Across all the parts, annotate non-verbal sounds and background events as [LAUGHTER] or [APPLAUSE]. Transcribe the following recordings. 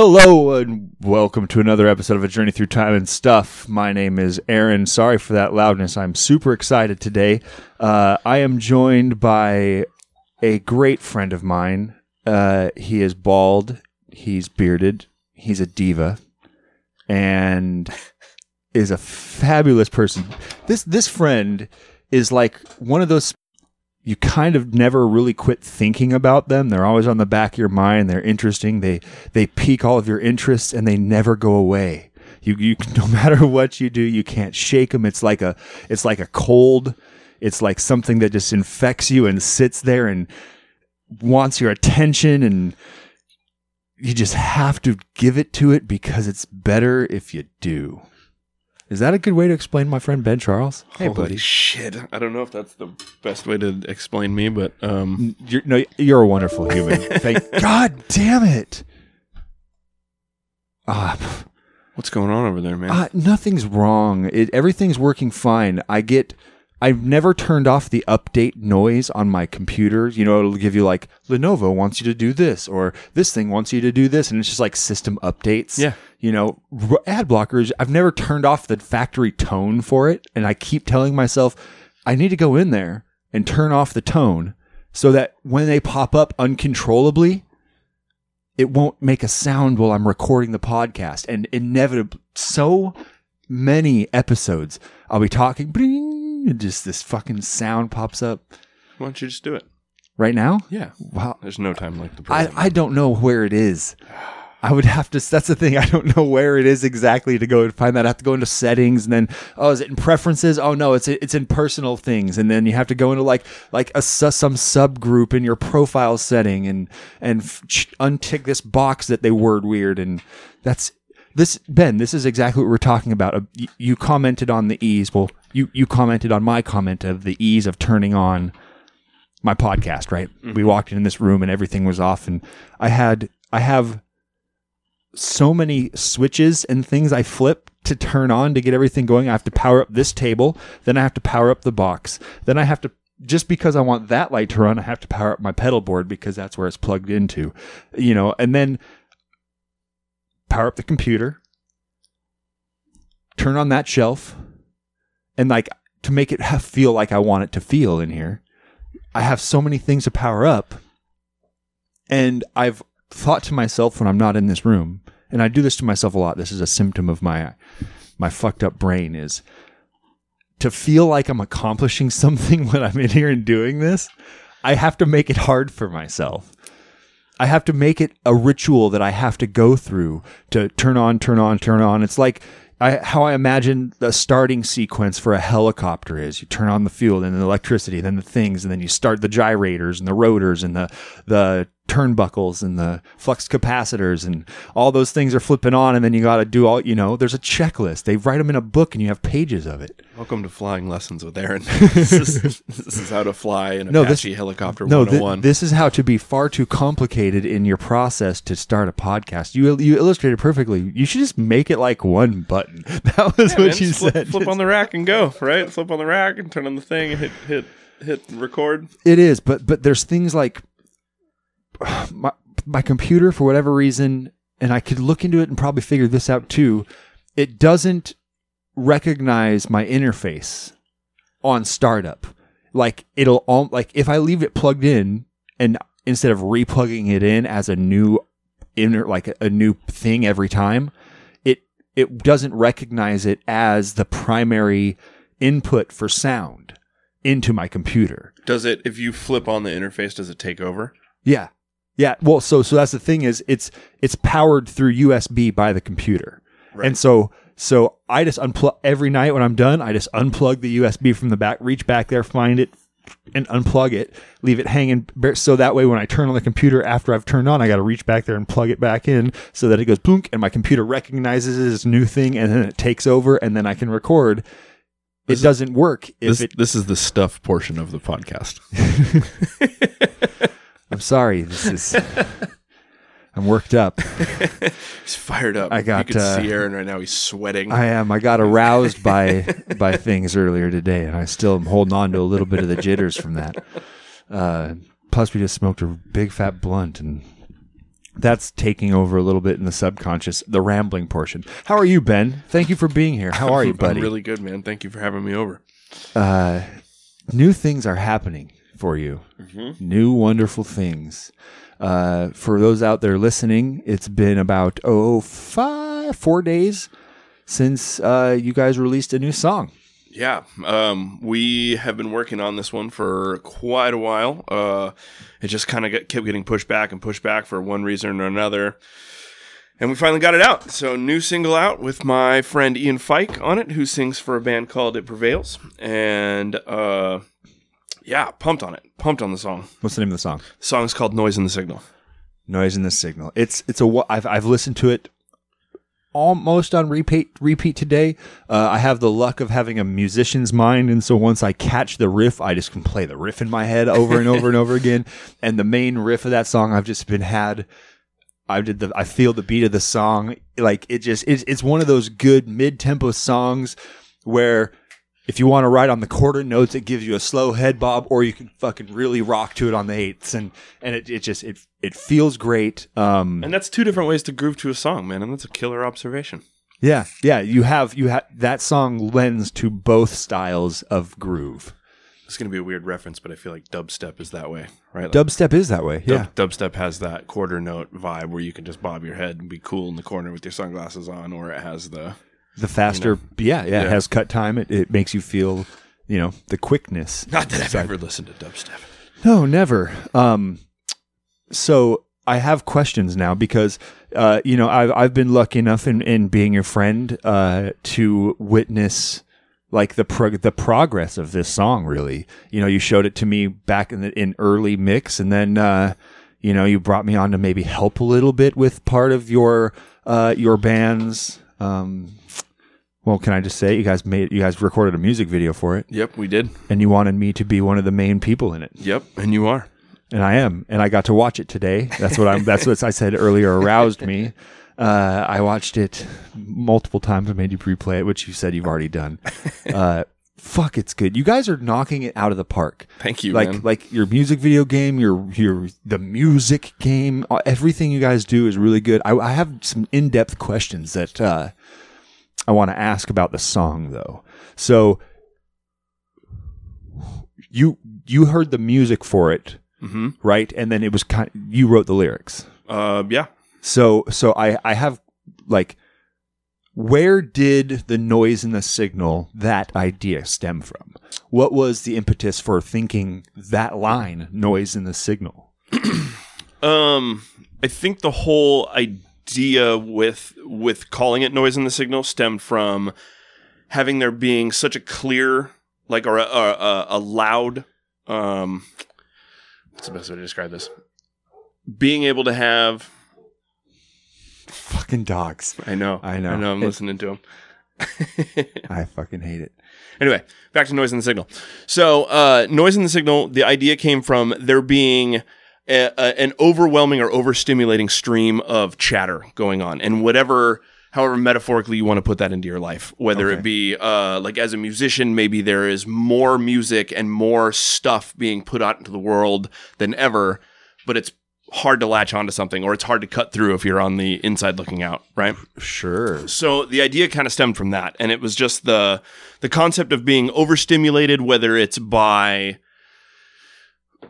Hello and welcome to another episode of A Journey Through Time and Stuff. My name is Aaron. Sorry for that loudness. I'm super excited today. Uh, I am joined by a great friend of mine. Uh, he is bald, he's bearded, he's a diva, and is a fabulous person. This this friend is like one of those you kind of never really quit thinking about them. They're always on the back of your mind. They're interesting. They they pique all of your interests and they never go away. You you [LAUGHS] no matter what you do, you can't shake them. It's like a it's like a cold. It's like something that just infects you and sits there and wants your attention and you just have to give it to it because it's better if you do. Is that a good way to explain my friend Ben Charles? Hey, Holy buddy. shit! I don't know if that's the best way to explain me, but um, You're, no, you're a wonderful human. [LAUGHS] Thank God damn it. Ah, what's going on over there, man? ah, nothing's wrong. It, everything's working fine. I get. I've never turned off the update noise on my computer. You know, it'll give you like Lenovo wants you to do this, or this thing wants you to do this, and it's just like system updates. Yeah. You know, ad blockers. I've never turned off the factory tone for it, and I keep telling myself I need to go in there and turn off the tone so that when they pop up uncontrollably, it won't make a sound while I'm recording the podcast. And inevitably, so many episodes, I'll be talking, bling, and just this fucking sound pops up Why don't you just do it? right now. Yeah. Wow. There's no time like the I, present. I don't know where it is. I would have to. That's the thing. I don't know where it is exactly to go and find that. I have to go into settings and then oh, is it in preferences? Oh no, it's it's in personal things, and then you have to go into like like a some subgroup in your profile setting and and untick this box that they word weird, and that's this Ben. This is exactly what we're talking about. Uh, you, you commented on the ease. Well, you you commented on my comment of the ease of turning on my podcast, right? We walked in this room and everything was off and I had I have so many switches and things I flip to turn on to get everything going. I have to power up this table, then I have to power up the box. Then I have to just because I want that light to run, I have to power up my pedal board because that's where it's plugged into. You know, and then power up the computer, turn on that shelf, and like to make it have, [LAUGHS] feel like I want it to feel in here. I have so many things to power up. And I've thought to myself when I'm not in this room, and I do this to myself a lot. This is a symptom of my my fucked up brain is to feel like I'm accomplishing [LAUGHS] something when I'm in here and doing this. I have to make it hard for myself. I have to make it a ritual that I have to go through to turn on, turn on, turn on. It's like I, how I imagine the starting sequence for a helicopter is. You turn on the fuel, then the electricity, then the things, and then you start the gyrators and the rotors and the the turnbuckles and the flux capacitors and all those things are flipping on, and then you got to do all. You know, there's a checklist. They write them in a book, and you have pages of it. Welcome to flying lessons with Aaron. [LAUGHS] this, is, this is how to fly an No, this- Apache helicopter No, thi- 101. this is how to be far too complicated in your process to start a podcast. You you illustrated perfectly. You should just make it like one button. [LAUGHS] That was Yeah, what man, you just flip, said. Flip on the [LAUGHS] rack and go. Right. Flip on the rack and turn on the thing and hit hit hit record. It is, but but there's things like [SIGHS] my my computer for whatever reason, and I could look into it and probably figure this out too. It doesn't recognize my interface on startup. Like it'll all like if I leave it plugged in and instead of replugging it in as a new inner like a, new thing every time, it it doesn't recognize it as the primary input for sound into my computer. Does it? If you flip on the interface, does it take over? Yeah. Yeah. Well, so so that's the thing is it's it's powered through USB by the computer. And so so I just unplug every night when I'm done, I just unplug the USB from the back, reach back there, find it and unplug it, leave it hanging so that way when I turn on the computer after I've turned on, I got to reach back there and plug it back in so that it goes boom and my computer recognizes it as a new thing and then it takes over and then I can record. It doesn't work if This, it this is the stuff portion of the podcast. [LAUGHS] [LAUGHS] I'm sorry. This is [LAUGHS] I'm worked up. [LAUGHS] He's fired up. I got, You can uh, see Aaron right now. He's sweating. I am. I got aroused by [LAUGHS] by things earlier today, and I still am holding on to a little bit of the jitters from that. Uh, plus, we just smoked a big fat blunt, and that's taking over a little bit in the subconscious, the rambling portion. How are you, Ben? Thank you for being here. How are you, buddy? I'm really good, man. Thank you for having me over. uh, new things are happening for you. New wonderful things. Uh, for those out there listening, it's been about oh five four days since uh, you guys released a new song. Yeah, um, we have been working on this one for quite a while. Uh, it just kind of kept getting pushed back and pushed back for one reason or another. And we finally got it out. So, new single out with my friend Ian Fike on it, who sings for a band called It Prevails. And uh, yeah, pumped on it. Pumped on the song. What's the name of the song? The song's called Noise in the Signal. Noise in the Signal. It's it's a I've I've listened to it almost on repeat repeat today. Uh, I have the luck of having a musician's mind, and so once I catch the riff, I just can play the riff in my head over and over and over again. [LAUGHS] And the main riff of that song, I've just been had. I did the. I feel the beat of the song. Like it just. It's it's one of those good mid tempo songs where. If you want to ride on the quarter notes, it gives you a slow head bob, or you can fucking really rock to it on the eighths, and and it, it just it it feels great. Um, And that's two different ways to groove to a song, man. And that's a killer observation. Yeah, yeah. You have you have that song lends to both styles of groove. It's going to be a weird reference, but I feel like dubstep is that way, right? Like Dubstep is that way. Yeah, Dub, dubstep has that quarter note vibe where you can just bob your head and be cool in the corner with your sunglasses on, or it has the the faster. yeah, yeah, It Yeah. has cut time. It, it makes you feel, you know, the quickness. not that I've ever listened to dubstep. No, never. Um, so I have questions now because, uh, you know, I've I've been lucky enough in, in being your friend uh, to witness like the prog- the progress of this song. Really, you know, you showed it to me back in the in early mix, and then uh, you know you brought me on to maybe help a little bit with part of your uh, your band's. Um, well, can I just say you guys made you guys recorded a music video for it, Yep, we did. and you wanted me to be one of the main people in it Yep, and you are. and I am, and I got to watch it today. That's what I'm. that's what I said earlier. Aroused me. Uh, I watched it multiple times. I made you replay it, which you said you've already done. [LAUGHS] Uh, fuck, it's good. You guys are knocking it out of the park. Thank you, like man. like your music video game, your your the music game, uh, everything you guys do is really good. I, I have some in depth questions that uh, I want to ask about the song though. So you you heard the music for it, Mm-hmm. right? And then it was kind. You wrote the lyrics. Uh, yeah. So so I I have like where did the noise in the signal that idea stem from? What was the impetus for thinking that line noise in the signal? [CLEARS THROAT] Um, I think the whole idea with with calling it noise in the signal stemmed from having there being such a clear, like, or a, a, a, a loud. Um, what's the best way to describe this? Being able to have. Fucking dogs. I know. I know. I know. I'm It- listening to them. [LAUGHS] I fucking hate it. Anyway, back to noise in the signal. So, uh, noise in the signal. The idea came from there being a, a, an overwhelming or overstimulating stream of chatter going on, and whatever, however metaphorically you want to put that into your life, whether Okay. it be uh, like as a musician, maybe there is more music and more stuff being put out into the world than ever, but it's hard to latch onto something, or it's hard to cut through if you're on the inside looking out, right? Sure. So the idea kind of stemmed from that, and it was just the the concept of being overstimulated, whether it's by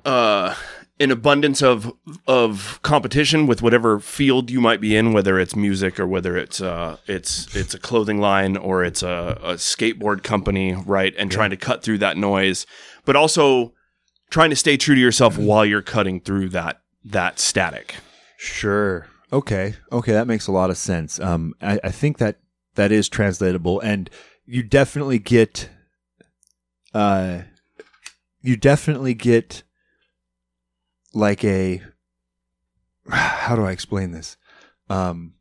uh, an abundance of of competition with whatever field you might be in, whether it's music or whether it's uh, it's it's a clothing line or it's a, a skateboard company, right? And trying to cut through that noise, but also trying to stay true to yourself while you're cutting through that that static. Sure. Okay. Okay, that makes a lot of sense. Um, I, I think that that is translatable, and you definitely get, uh, you definitely get like a. How do I explain this? Um,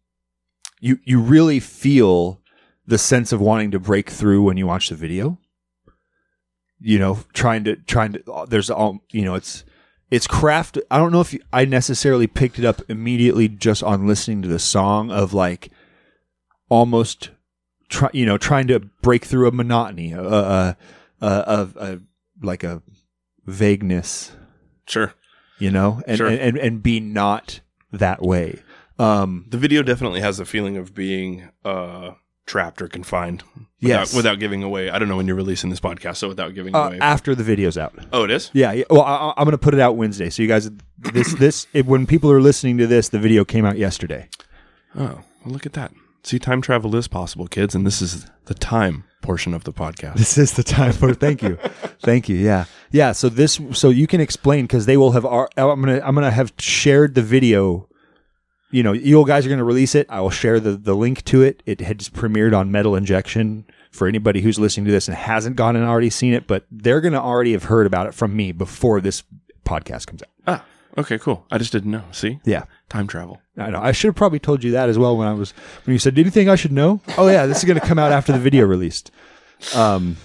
you you really feel the sense of wanting to break through when you watch the video. You know, trying to trying to. There's all you know. It's it's craft i don't know if you, i necessarily picked it up immediately just on listening to the song of like almost try you know trying to break through a monotony a, a, a, a like a vagueness Sure. You know and, Sure. and, and and be not that way. Um, The video definitely has a feeling of being uh, trapped or confined. Without, Yes. Without giving away. I don't know when you're releasing this podcast, so without giving uh, away. after the video's out. oh, it is? Yeah, yeah. Well, I, I'm going to put it out Wednesday. So you guys, this this if, when people are listening to this, the video came out yesterday. Oh, well, look at that. See, time travel is possible, kids, and this is the time portion of the podcast. This is the time for. Thank you, thank you. Yeah, yeah. So this, so you can explain because they will have. ar- I'm gonna, I'm gonna have shared the video. You know, you guys are gonna release it. I will share the the link to it. It had just premiered on Metal Injection for anybody who's listening to this and hasn't gone and already seen it, but they're gonna already have heard about it from me before this podcast comes out. Ah, okay, cool. I just didn't know. See? Yeah. Time travel. I know. I should have probably told you that as well when I was when you said, "Do you think I should know?" Oh yeah, this is going to come out after the video released. Um,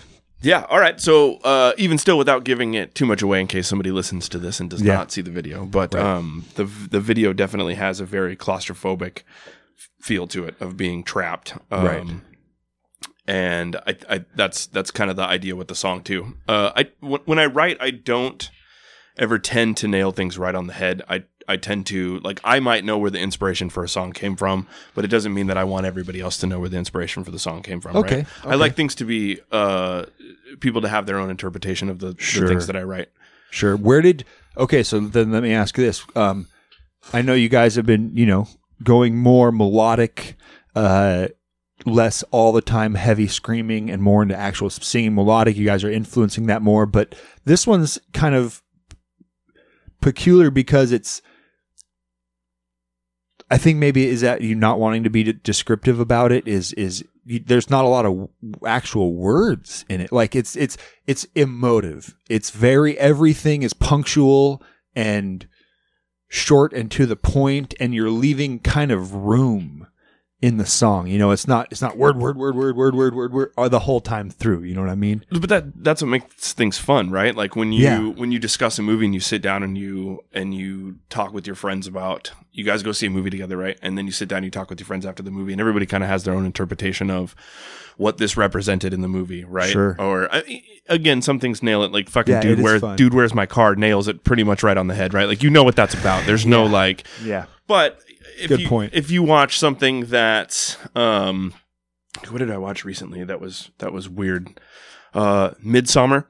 Yeah, all right. So, uh, even still, without giving it too much away, in case somebody listens to this and does Yeah. not see the video, but um, the the video definitely has a very claustrophobic feel to it of being trapped. Um, Right. And I, I, that's that's kind of the idea with the song too. Uh, I w- when I write, I don't ever tend to nail things right on the head. I I tend to like I might know where the inspiration for a song came from, but it doesn't mean that I want everybody else to know where the inspiration for the song came from. Okay, right? I like things to be uh, people to have their own interpretation of the, Sure. the things that I write. Sure. Where did okay? So then let me ask this. Um, I know you guys have been, you know, going more melodic, uh, less all the time heavy screaming, and more into actual singing melodic. You guys are influencing that more, but this one's kind of peculiar because it's. I think maybe is that you not wanting to be descriptive about it is is you, there's not a lot of actual words in it. Like it's it's it's emotive. It's very everything is punctual and short and to the point, and you're leaving kind of room in the song. You know, it's not it's not word word word word word word word word uh, the whole time through. You know what I mean? But that that's what makes things fun, right? Like when you Yeah. when you discuss a movie and you sit down and you and you talk with your friends about you guys go see a movie together, right? And then you sit down and you talk with your friends after the movie and everybody kind of has their own interpretation of what this represented in the movie, right? Sure. Or again, some things nail it like fucking Yeah, dude where dude where's my car nails it pretty much right on the head, right? Like you know what that's about. There's no like Yeah. but if Good you, point. If you watch something that, um, what did I watch recently? That was that was weird. Uh, Midsommar,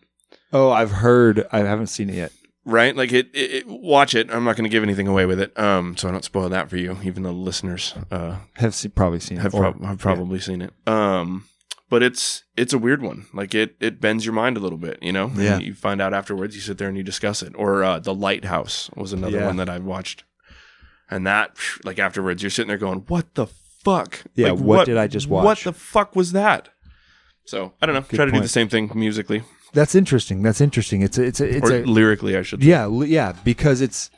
Oh, I've heard. I haven't seen it yet. right? Like it, it, it- Watch it. I'm not going to give anything away with it, um, so I don't spoil that for you. Even the listeners uh, Have se- probably seen have, it. Or- prob- have probably seen it. Um, but it's it's a weird one. Like it it bends your mind a little bit. You know. Yeah. You find out afterwards. You sit there and you discuss it. Or uh, the Lighthouse was another Yeah. one that I've watched. And that like afterwards, you're sitting there going, "What the fuck? Yeah, Like, what did I just watch What the fuck was that?" So I don't know. Try to do the same thing musically That's interesting. That's interesting. It's a, it's a, it's or a lyrically, I should. Yeah, li- yeah, because it's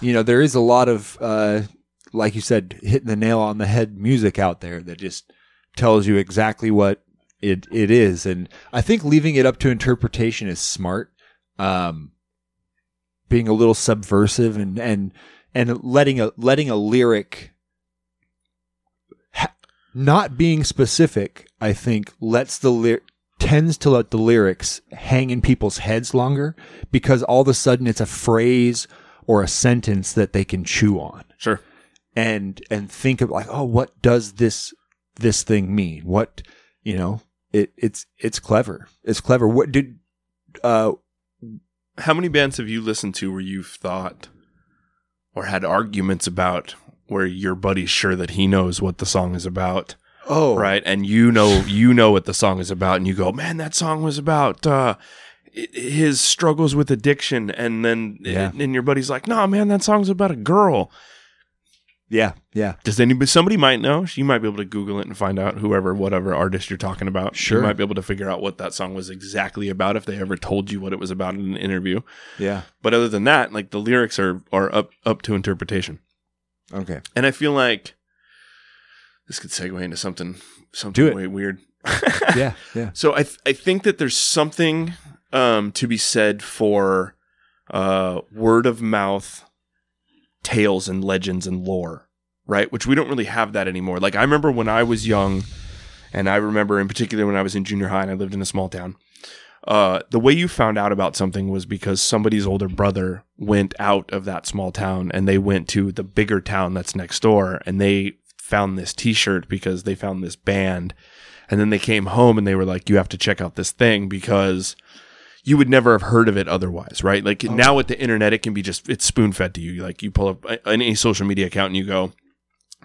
you know there is a lot of uh, like you said, hitting the nail on the head music out there that just tells you exactly what it it is, and I think leaving it up to interpretation is smart. Um, being a little subversive and and and letting a letting a lyric ha- not being specific, I think lets the lyric tends to let the lyrics hang in people's heads longer because all of a sudden it's a phrase or a sentence that they can chew on. Sure. and and think of like oh what does this this thing mean? What you know it it's it's clever. It's clever. What did uh How many bands have you listened to where you've thought or had arguments about where your buddy's sure that he knows what the song is about, oh right? And you know you know what the song is about, and you go, "Man, that song was about uh, his struggles with addiction," and then Yeah. and your buddy's like, "No, man, that song's about a girl." Yeah yeah Does anybody somebody might know? You might be able to Google it and find out whoever whatever artist you're talking about. Sure. you might be able to figure out what that song was exactly about if they ever told you what it was about in an interview. yeah But other than that, like the lyrics are are up up to interpretation. okay And I feel like this could segue into something something Do it. way weird. [LAUGHS] yeah yeah So I th- I think that there's something um, to be said for uh, word of mouth tales and legends and lore, right? Which we don't really have that anymore. Like I remember when I was young, and I remember in particular when I was in junior high and I lived in a small town. uh, the way you found out about something was because somebody's older brother went out of that small town and they went to the bigger town that's next door and they found this t-shirt because they found this band and then they came home and they were like you have to check out this thing because you would never have heard of it otherwise right like now with the internet it can be just it's spoon fed to you like you pull up any social media account and you go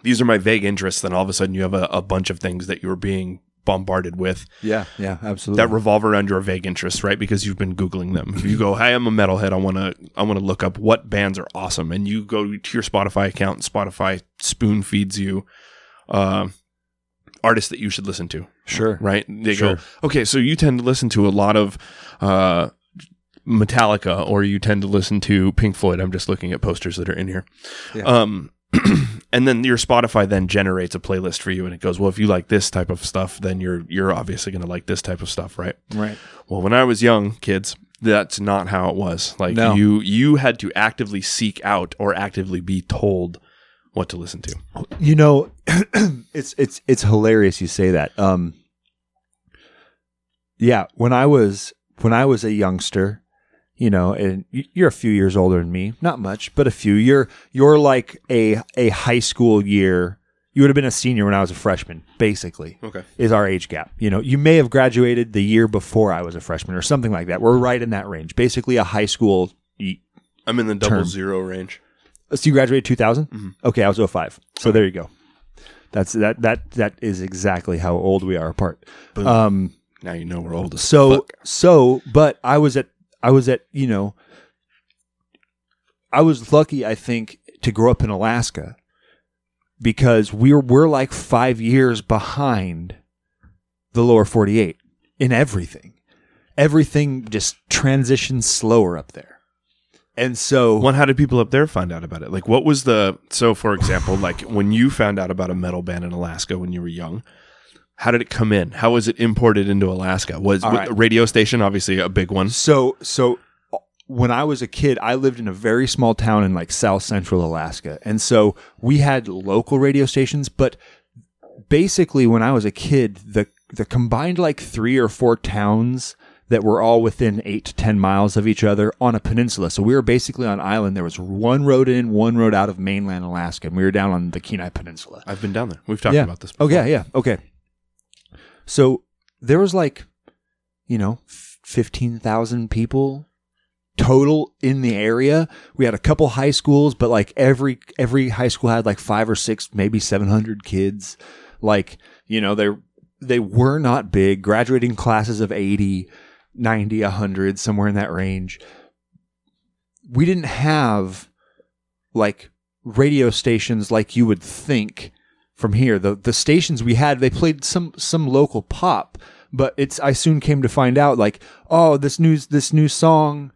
these are my vague interests then all of a sudden you have a, a bunch of things that you're being bombarded with Yeah, yeah, absolutely. that revolve around your vague interests, right? Because you've been googling them. If you go, "Hey, I'm a metalhead. I want to I want to look up what bands are awesome," and you go to your Spotify account, and Spotify spoon feeds you uh, artists that you should listen to, sure. right? They Sure. go, "Okay, so you tend to listen to a lot of." Uh, Metallica, or you tend to listen to Pink Floyd. I'm just looking at posters that are in here. Yeah. Um, [CLEARS THROAT] and then your Spotify then generates a playlist for you, and it goes, "Well, if you like this type of stuff, then you're you're obviously going to like this type of stuff, right?" Right. Well, when I was young, kids, that's not how it was. Like No. you you had to actively seek out or actively be told what to listen to. You know, [CLEARS THROAT] it's it's it's hilarious you say that. Um Yeah, when I was when I was a youngster, you know, and you're a few years older than me, not much, but a few. You're you're like a a high school year. You would have been a senior when I was a freshman, basically. Okay. Is our age gap. You know, you may have graduated the year before I was a freshman or something like that. We're right in that range. Basically a high school I'm in the double Term. zero range. So you graduated 2000? Mhm. Okay, I was 05. So there you go. That's that that that is exactly how old we are apart. Boom. Um now you know we're old as so fuck. so but I was at I was at, you know, I was lucky I think to grow up in Alaska because we're we're like 5 years behind the lower 48 in everything. Everything just transitions slower up there. And so One, how did people up there find out about it? Like, what was the so? For example, like when you found out about a metal band in Alaska when you were young, how did it come in? How was it imported into Alaska? Was right. a radio station obviously a big one? So so uh, when I was a kid, I lived in a very small town in like South Central Alaska. And so we had local radio stations, but basically when I was a kid, the the combined like 3 or 4 towns that were all within 8 to 10 miles of each other on a peninsula. So we were basically on island. There was one road in, one road out of mainland Alaska, and we were down on the Kenai Peninsula. I've been down there. We've talked Yeah. about this. Oh yeah, yeah. Okay. So there was like, you know, fifteen thousand people total in the area. We had a couple high schools, but like every every high school had like five or six, maybe seven hundred kids. Like, you know, they they were not big, graduating classes of 80, 90, 100, somewhere in that range. We didn't have like radio stations like you would think from here. The the stations we had, they played some some local pop, but it's I soon came to find out like, oh, this news this new song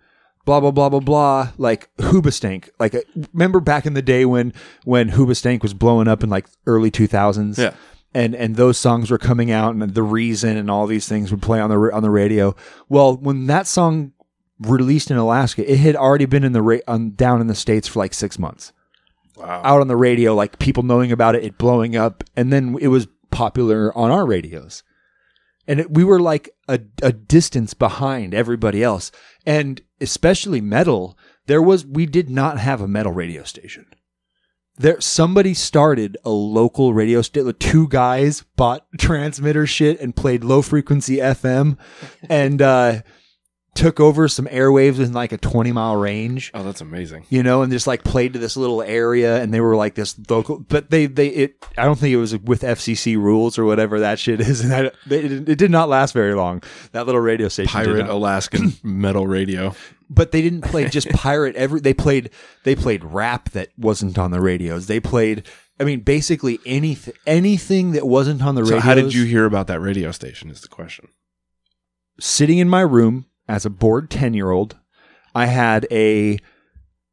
blah blah blah blah blah like Hoobastank. Like uh, remember back in the day when when Hoobastank was blowing up in like early 2000s? Yeah. And and those songs were coming out and the reason and all these things would play on the on the radio. Well, when that song released in Alaska, it had already been in the ra- on, down in the states for like 6 months Wow. out on the radio, like people knowing about it, it blowing up, and then it was popular on our radios. And it, we were like a, a distance behind everybody else. And especially metal, there was, we did not have a metal radio station. There, somebody started a local radio station. Two guys bought [LAUGHS] transmitter shit and played low frequency FM and, uh, took over some airwaves in like a 20 mile range Oh, that's amazing. you know, and just like played to this little area, and they were like this local. But they they it I don't think it was with FCC rules or whatever that shit is, [LAUGHS] and I, they, it, it did not last very long. That little radio station, Pirate. Alaskan [CLEARS THROAT] metal radio. but they didn't play just [LAUGHS] pirate. Every they played they played rap that wasn't on the radios. They played. I mean, basically anything anything that wasn't on the So radios. how did you hear about that radio station? Is the question. sitting in my room as a bored 10 year old, I had a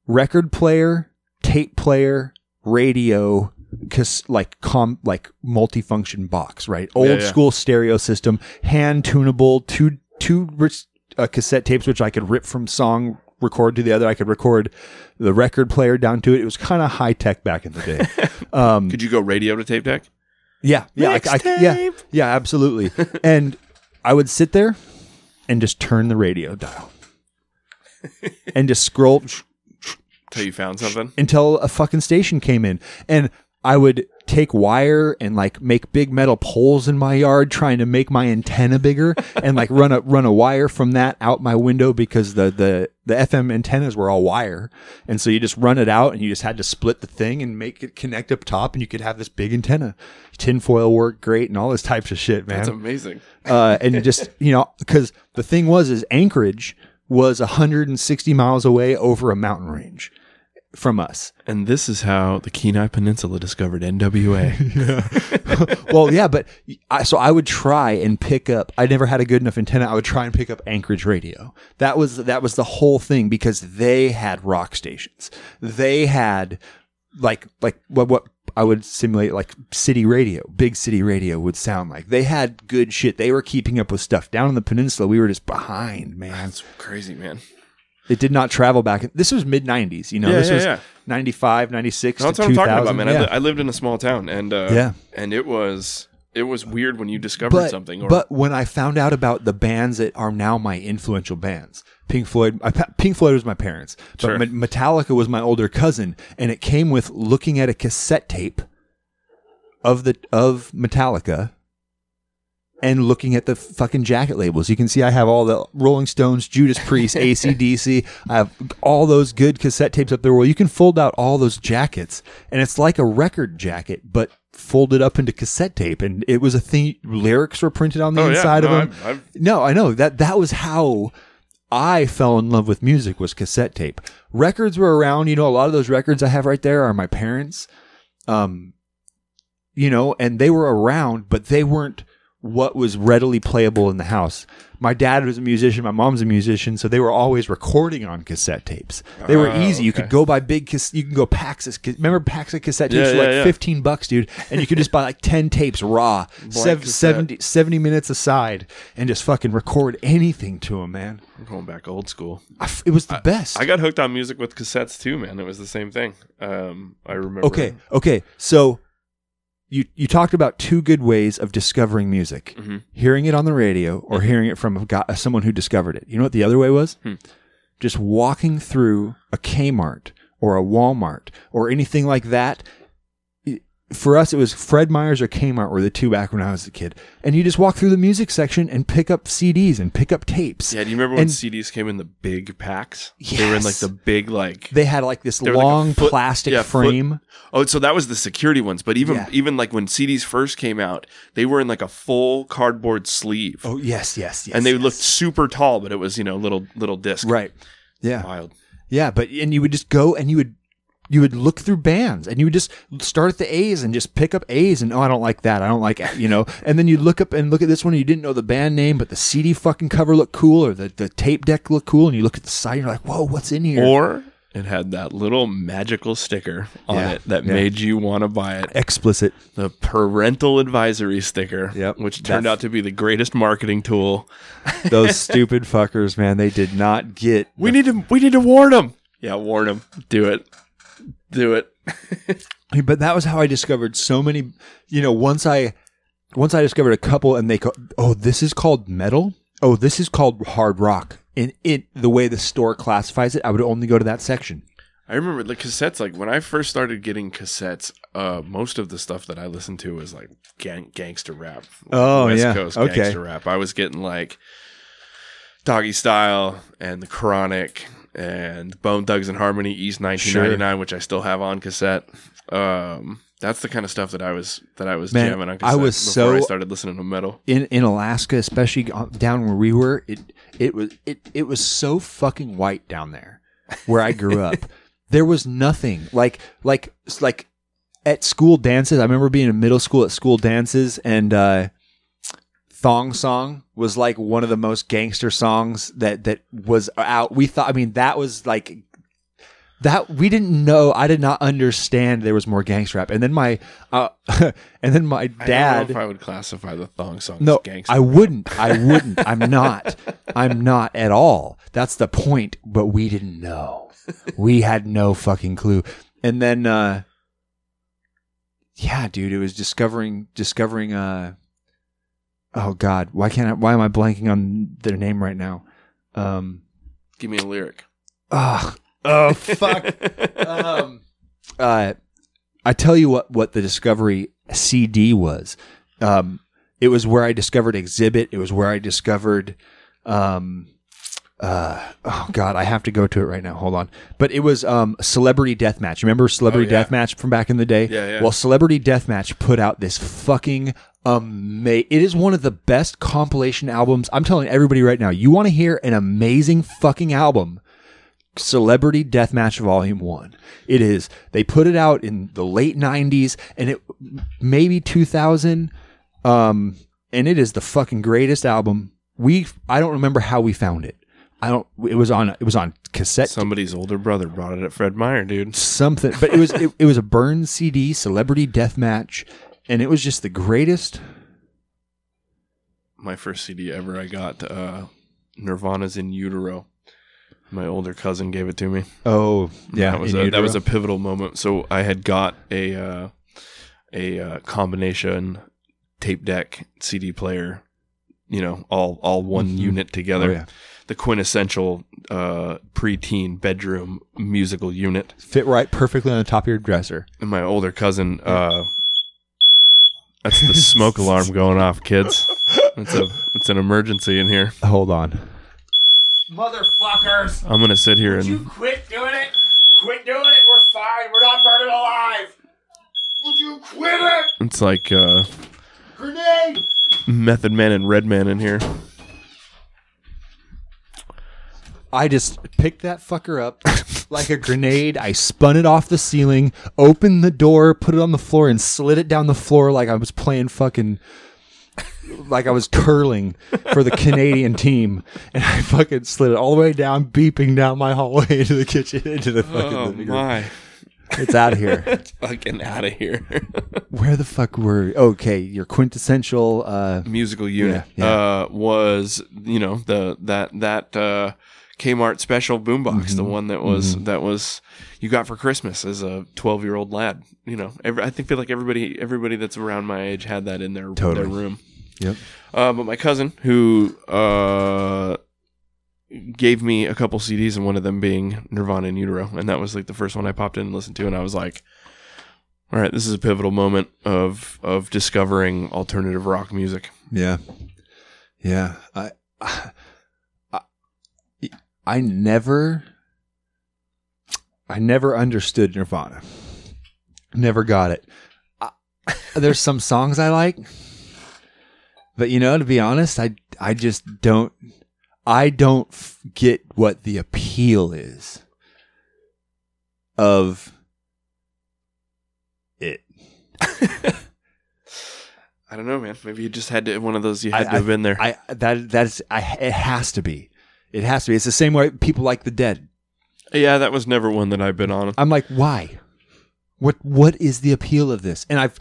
record player, tape player, radio, cause like com, like multifunction box, right? Old Yeah, yeah. school stereo system, hand tunable, two, two uh, cassette tapes, which I could rip from song, record to the other. I could record the record player down to it. It was kind of high tech back in the day. [LAUGHS] Um, Could you go radio to tape deck? yeah, yeah, I, I, yeah, yeah, absolutely. and I would sit there and just turn the radio dial and just scroll until you found something. until a fucking station came in. And I would take wire and like make big metal poles in my yard trying to make my antenna bigger and like run a run a wire from that out my window because the the the FM antennas were all wire. And so you just run it out and you just had to split the thing and make it connect up top and you could have this big antenna. Tinfoil worked great and all this types of shit, man That's amazing. uh, and just [LAUGHS] you know because the thing was is Anchorage was 160 miles away over a mountain range from us. And this is how the Kenai Peninsula discovered NWA. [LAUGHS] [LAUGHS] well, yeah, but I, so I would try and pick up. I never had a good enough antenna. I would try and pick up Anchorage radio. That was that was the whole thing because they had rock stations. They had like like what what I would simulate like city radio, big city radio would sound like. They had good shit. They were keeping up with stuff down in the peninsula. We were just behind, man. That's crazy, man. It did not travel back. This was mid 90s, you know. Yeah, this yeah, was yeah. 95, 96 That's to what I'm talking about, man. I, li- I lived in a small town, and uh, Yeah. and it was it was weird when you discovered but, something. Or, but when I found out about the bands that are now my influential bands, Pink Floyd, I, Pink Floyd was my parents, but Sure. Me- Metallica was my older cousin, and it came with looking at a cassette tape of the of Metallica and looking at the fucking jacket labels. You can see I have all the Rolling Stones, Judas Priest, [LAUGHS] ACDC. I have all those good cassette tapes up there where you can fold out all those jackets and it's like a record jacket, but folded up into cassette tape. And it was a thing. Lyrics were printed on the Oh, yeah. inside No, of them. I've- I've- no, I know that that was how I fell in love with music was cassette tape. Records were around, you know, a lot of those records I have right there are my parents. Um, you know, and they were around, but they weren't what was readily playable in the house. My dad was a musician, my mom's a musician, so they were always recording on cassette tapes. They were Oh, easy. You okay. could go buy big, cas- you can go Paxos. ca- Remember Paxos cassette tapes Yeah, for yeah, like yeah. 15 bucks, dude. And you could just buy like 10 tapes raw, sev- 70, 70 minutes aside, and just fucking record anything to them, man. I'm going back old school. I f- it was the best. I got hooked on music with cassettes too, man. It was the same thing. Um, I remember. okay, okay. So you you talked about two good ways of discovering music: Mhm. hearing it on the radio or hearing it from a guy, someone who discovered it. You know what the other way was? Hmm. Just walking through a Kmart or a Walmart or anything like that. For us, it was Fred Meyers or Kmart were the two back when I was a kid, and you just walk through the music section and pick up CDs and pick up tapes. Yeah, do you remember when And- CDs came in the big packs? They were in like Yes. the big like. They had like this They were like a long foot- plastic yeah, foot- frame. Oh, so that was the security ones. But even Yeah. even like when CDs first came out, they were in like a full cardboard sleeve, Oh yes, yes, yes. and they yes. looked super tall. But it was you know little little disc. right. Yeah. Wild. Yeah, but and you would just go and you would you would look through bands and you would just start at the A's and just pick up A's and oh I don't like that I don't like you know and then you look up and look at this one and you didn't know the band name but the CD fucking cover looked cool or the, the tape deck looked cool and you look at the side and you're like whoa what's in here Or it had that little magical sticker on Yeah, it that yeah. made you want to buy it. explicit The parental advisory sticker, Yep. which turned That- out to be the greatest marketing tool. [LAUGHS] those stupid fuckers man they did not get We need to we need to warn them. Yeah, warn them. Do it. Do it. [LAUGHS] but that was how I discovered so many. You know, once I once I discovered a couple, and they go, "Oh, this is called metal. Oh, this is called hard rock." And it the way the store classifies it, I would only go to that section. I remember the cassettes. Like when I first started getting cassettes, uh, most of the stuff that I listened to was like gang- gangster rap. Oh, West yeah. Coast Okay. gangster rap. I was getting like Doggy Style and The Chronic and Bone Thugs and Harmony East 1999, which I still have on cassette. Um, that's the kind of stuff that I was that I was Man, jamming on I was before I started listening to metal. in in Alaska, especially down where we were, it it was it it was so fucking white down there where I grew up. [LAUGHS] There was nothing like like like at school dances. I remember being in middle school at school dances and uh Thong Song was like one of the most gangster songs that that was out. We thought I mean that was like that we didn't know I did not understand there was more gangster rap. And then my uh [LAUGHS] and then my I don't know dad if I would classify the thong song no, as gangster. I wouldn't. I [LAUGHS] wouldn't. I'm not. I'm not at all. That's the point. But we didn't know. We had no fucking clue. And then, uh, yeah, dude, it was discovering, discovering, uh, oh God, why can't I? Why am I blanking on their name right now? Um, Give me a lyric. oh, oh [LAUGHS] fuck. um, uh, I tell you what, what the Discovery CD was. Um, it was where I discovered Xzibit. It was where I discovered, um, uh, oh god, I have to go to it right now. Hold on. But it was um, Celebrity Deathmatch. Remember Celebrity Oh, yeah. Deathmatch from back in the day? Yeah, yeah. Well, Celebrity Deathmatch put out this fucking amazing. It is one of the best compilation albums. I'm telling everybody right now. You want to hear an amazing fucking album? Celebrity Deathmatch Volume 1. It is. They put it out in the late 90s and it maybe 2000 um and it is the fucking greatest album. We I don't remember how we found it. I don't it was on it was on cassette Somebody's older brother brought it at Fred Meyer, dude. something but it was it, it was a Burns CD Celebrity Deathmatch and it was just the greatest My first CD ever I got uh Nirvana's in Utero. My older cousin gave it to me. Oh, yeah, that was a, that was a pivotal moment. So I had got a uh, a uh, combination tape deck CD player, you know, all all one Mhm. unit together. Oh, yeah. The quintessential uh, preteen bedroom musical unit. fit right perfectly on the top of your dresser. And my older cousin, uh, that's the smoke alarm going off, kids. It's a it's an emergency in here. Hold on. Motherfuckers! I'm gonna sit here and. Would You and quit doing it! Quit doing it! We're fine! We're not burning alive! Would you quit it? it's like uh, Grenade! Method Man and Redman in here. I just picked that fucker up like a grenade. I spun it off the ceiling, opened the door, put it on the floor, and slid it down the floor like I was playing fucking. Like I was curling for the Canadian [LAUGHS] team, and I fucking slid it all the way down, beeping down my hallway into the kitchen, into the fucking Oh living room. my! It's out of here. [LAUGHS] it's Fucking out of here. [LAUGHS] Where the fuck were? Okay, your quintessential. uh Musical unit Yeah, Uh, was you know the that that uh, Kmart special boombox, Mm-hmm. the one that was that was you got for Christmas as a twelve year old lad. You know, every, I think feel like everybody everybody that's around my age had that in their Totally. their room. Yep. Uh, but my cousin, who uh, gave me a couple CDs, and one of them being Nirvana in Utero, and that was like the first one I popped in and listened to, and I was like, "All right, this is a pivotal moment of of discovering alternative rock music." Yeah, yeah. I, I, I never, I never understood Nirvana. Never got it. I, there's some songs I like, but you know, to be honest, I, I just don't. I don't f- get what the appeal is of it. [LAUGHS] I don't know, man. Maybe you just had to one of those. You I- had to have been there. I that that's I it has to be. It has to be. It's the same way people like the dead. yeah, that was never one that I've been on. I'm like, why? What what is the appeal of this? And I've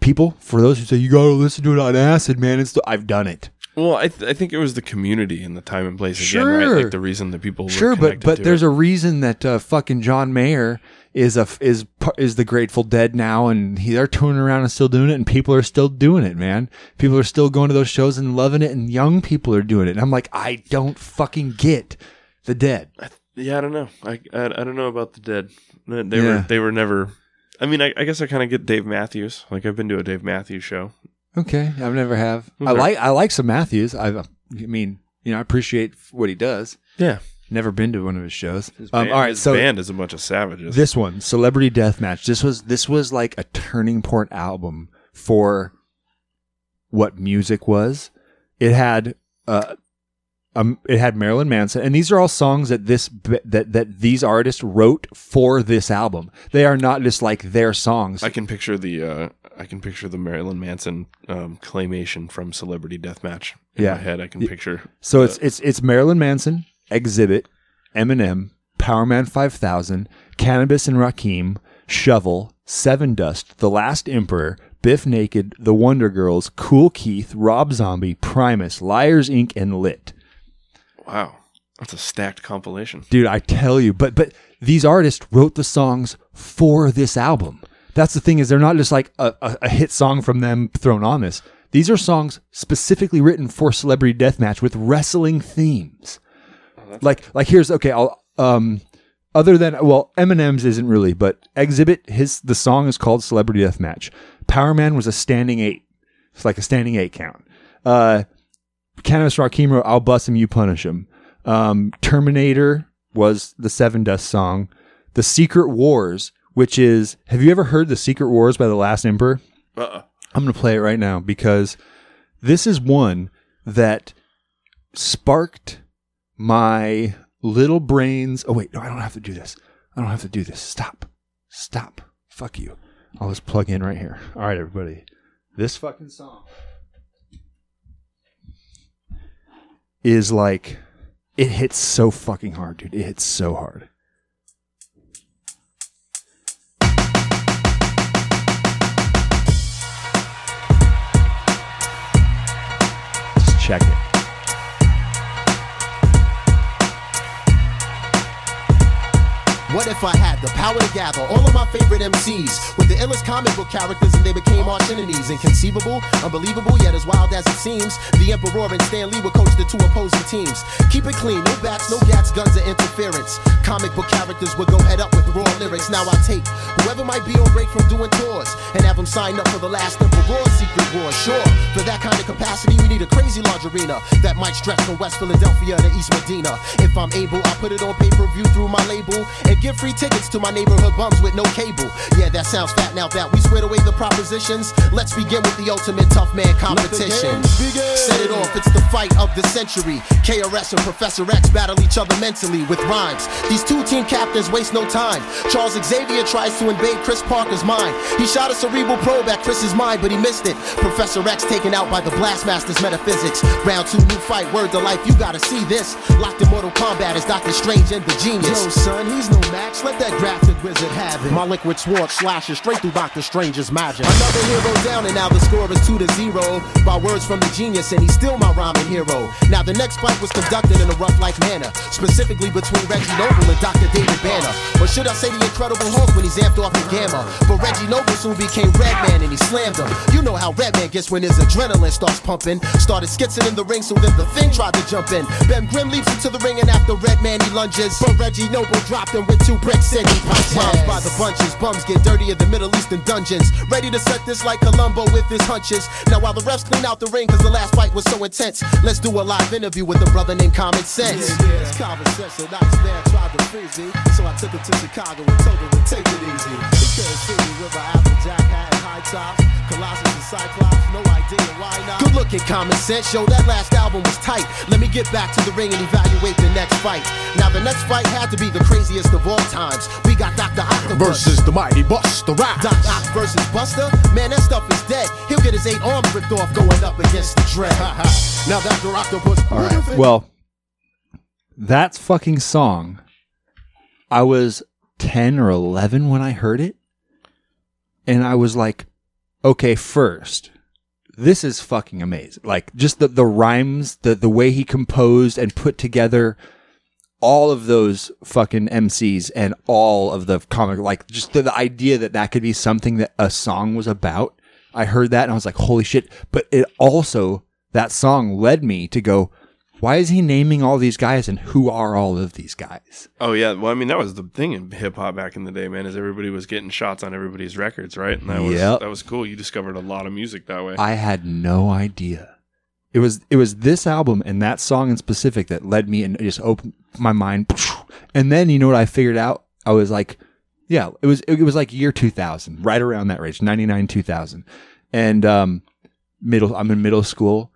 people for those who say you gotta listen to it on acid, man. It's I've done it. Well, I, th- I think it was the community and the time and place again, Sure. right? Like the reason that people were Sure, but but there's it. a reason that uh, fucking John Mayer is a is is the Grateful Dead now, and he, they're touring around and still doing it, and people are still doing it, man. People are still going to those shows and loving it, and young people are doing it. And I'm like, I don't fucking get the Dead. Yeah, I don't know. I, I, I don't know about the dead. They, they Yeah. were they were never. I mean, I, I guess I kind of get Dave Matthews. Like I've been to a Dave Matthews show. Okay, I've never have. I like I like some Matthews. I, I mean, you know, I appreciate what he does. Yeah, Never been to one of his shows. his um, all right, his so band is a bunch of savages. this one, Celebrity Deathmatch. This was this was like a turning point album for what music was. It had uh, um, it had Marilyn Manson, and these are all songs that this that that these artists wrote for this album. They are not just like their songs. I can picture the uh, I can picture the Marilyn Manson um, claymation from Celebrity Deathmatch in Yeah. my head. I can picture. So it's it's it's Marilyn Manson, Xzibit, Eminem, Powerman 5000, Canibus and Rakim, Shovel, Sevendust, The Last Emperor, Bif Naked, The Wonder Girls, Kool Keith, Rob Zombie, Primus, Liars Inc., and Lit. Wow, that's a stacked compilation. Dude, I tell you, but but these artists wrote the songs for this album. That's the thing is they're not just like a, a, a hit song from them thrown on this. These are songs specifically written for Celebrity Deathmatch with wrestling themes. Like like here's okay, I'll um other than well, Eminem's isn't really, but Xzibit his the song is called Celebrity Deathmatch. Power Man was a standing eight. It's like a standing eight count. Uh Canibus Rock Hero, I'll bust him, you punish him. Um, Terminator was the Sevendust song. The Secret Wars, which is, have you ever heard The Secret Wars by The Last Emperor? Uh-uh. I'm going to play it right now because this is one that sparked my little brains. Oh, wait, no, I don't have to do this. I don't have to do this. Stop. Stop. Fuck you. I'll just plug in right here. All right, everybody. This fucking song is like, it hits so fucking hard, dude. It hits so hard. Just check it. What if I had the power to gather all of my favorite MCs with the illest comic book characters and they became arch enemies? Inconceivable, unbelievable, yet as wild as it seems. The Emperor and Stan Lee would coach the two opposing teams. Keep it clean, no bats, no gats, guns, or interference. Comic book characters would go head up with raw lyrics. Now I take whoever might be on break from doing tours and have them sign up for the last Emperor Secret War. Sure, for that kind of capacity, we need a crazy large arena that might stretch from West Philadelphia to East Medina. If I'm able, I'll put it on pay per view through my label and give free tickets to my neighborhood bums with no cable. Yeah, that sounds fat now that we squared away the propositions. Let's begin with the ultimate tough man competition. Set it off, it's the fight of the century. KRS and Professor X battle each other mentally with rhymes. These two team captains waste no time. Charles Xavier tries to invade Kris Parker's mind. He shot a cerebral probe at Kris's mind, but he missed it. Professor X taken out by the Blastmaster's metaphysics. Round two, new fight, word to life, you gotta see this. Locked in Mortal Kombat is Doctor Strange and the genius. Yo, son, he's no match. Let that graphic wizard have it. My liquid sword slashes straight through Doctor Strange's magic. Another hero down, and now the score is two to zero. By words from the genius, and he's still my rhyming hero. Now the next fight was conducted in a rough like manner, specifically between Reggie Noble and Dr. David Banner. Or should I say the Incredible Hulk when he's amped off the gamma? But Reggie Noble soon became Redman and he slammed him. You know how Redman gets when his adrenaline starts pumping. Started skitzing in the ring, so then the thing tried to jump in. Ben Grimm leaps into the ring, and after Redman he lunges. But Reggie Noble dropped him with two bricks and he punches. Rhymes by the bunches, bums get dirty in the Middle Eastern dungeons. Ready to set this like Columbo with his hunches. Now while the refs clean out the ring, cause the last fight was so intense, let's do a live interview with a brother named Common Sense. Yeah, yeah, it's Common Sense, so nice man tried to freeze me. So I took him to Chicago and told him to take it easy. He couldn't see me with my Applejack hat and high tops. Colossus and Cyclops, no idea why not. Good looking Common Sense, yo, that last album was tight. Let me get back to the ring and evaluate the next fight. Now the next fight had to be the craziest of all times. We got Dr. Octopus. versus the mighty Busta Rap. Doc Ock versus Busta? Man, that stuff is dead. He'll get his eight arms ripped off going up against the dread. [LAUGHS] now Dr. Octopus. All right. Well, that's fucking song. I was 10 or 11 when I heard it. And I was like, okay, first, this is fucking amazing. Like just the, the rhymes, the, the way he composed and put together all of those fucking MCs and all of the comic, like just the, the idea that that could be something that a song was about. I heard that and I was like, holy shit. But it also, that song led me to go, why is he naming all these guys and who are all of these guys? Oh yeah, well I mean that was the thing in hip hop back in the day, man. Is everybody was getting shots on everybody's records, right? And that was Yep. that was cool. You discovered a lot of music that way. I had no idea. It was it was this album and that song in specific that led me and just opened my mind. And then you know what I figured out? I was like, yeah, it was it was like year 2000, right around that range, 99 2000. And um middle I'm in middle school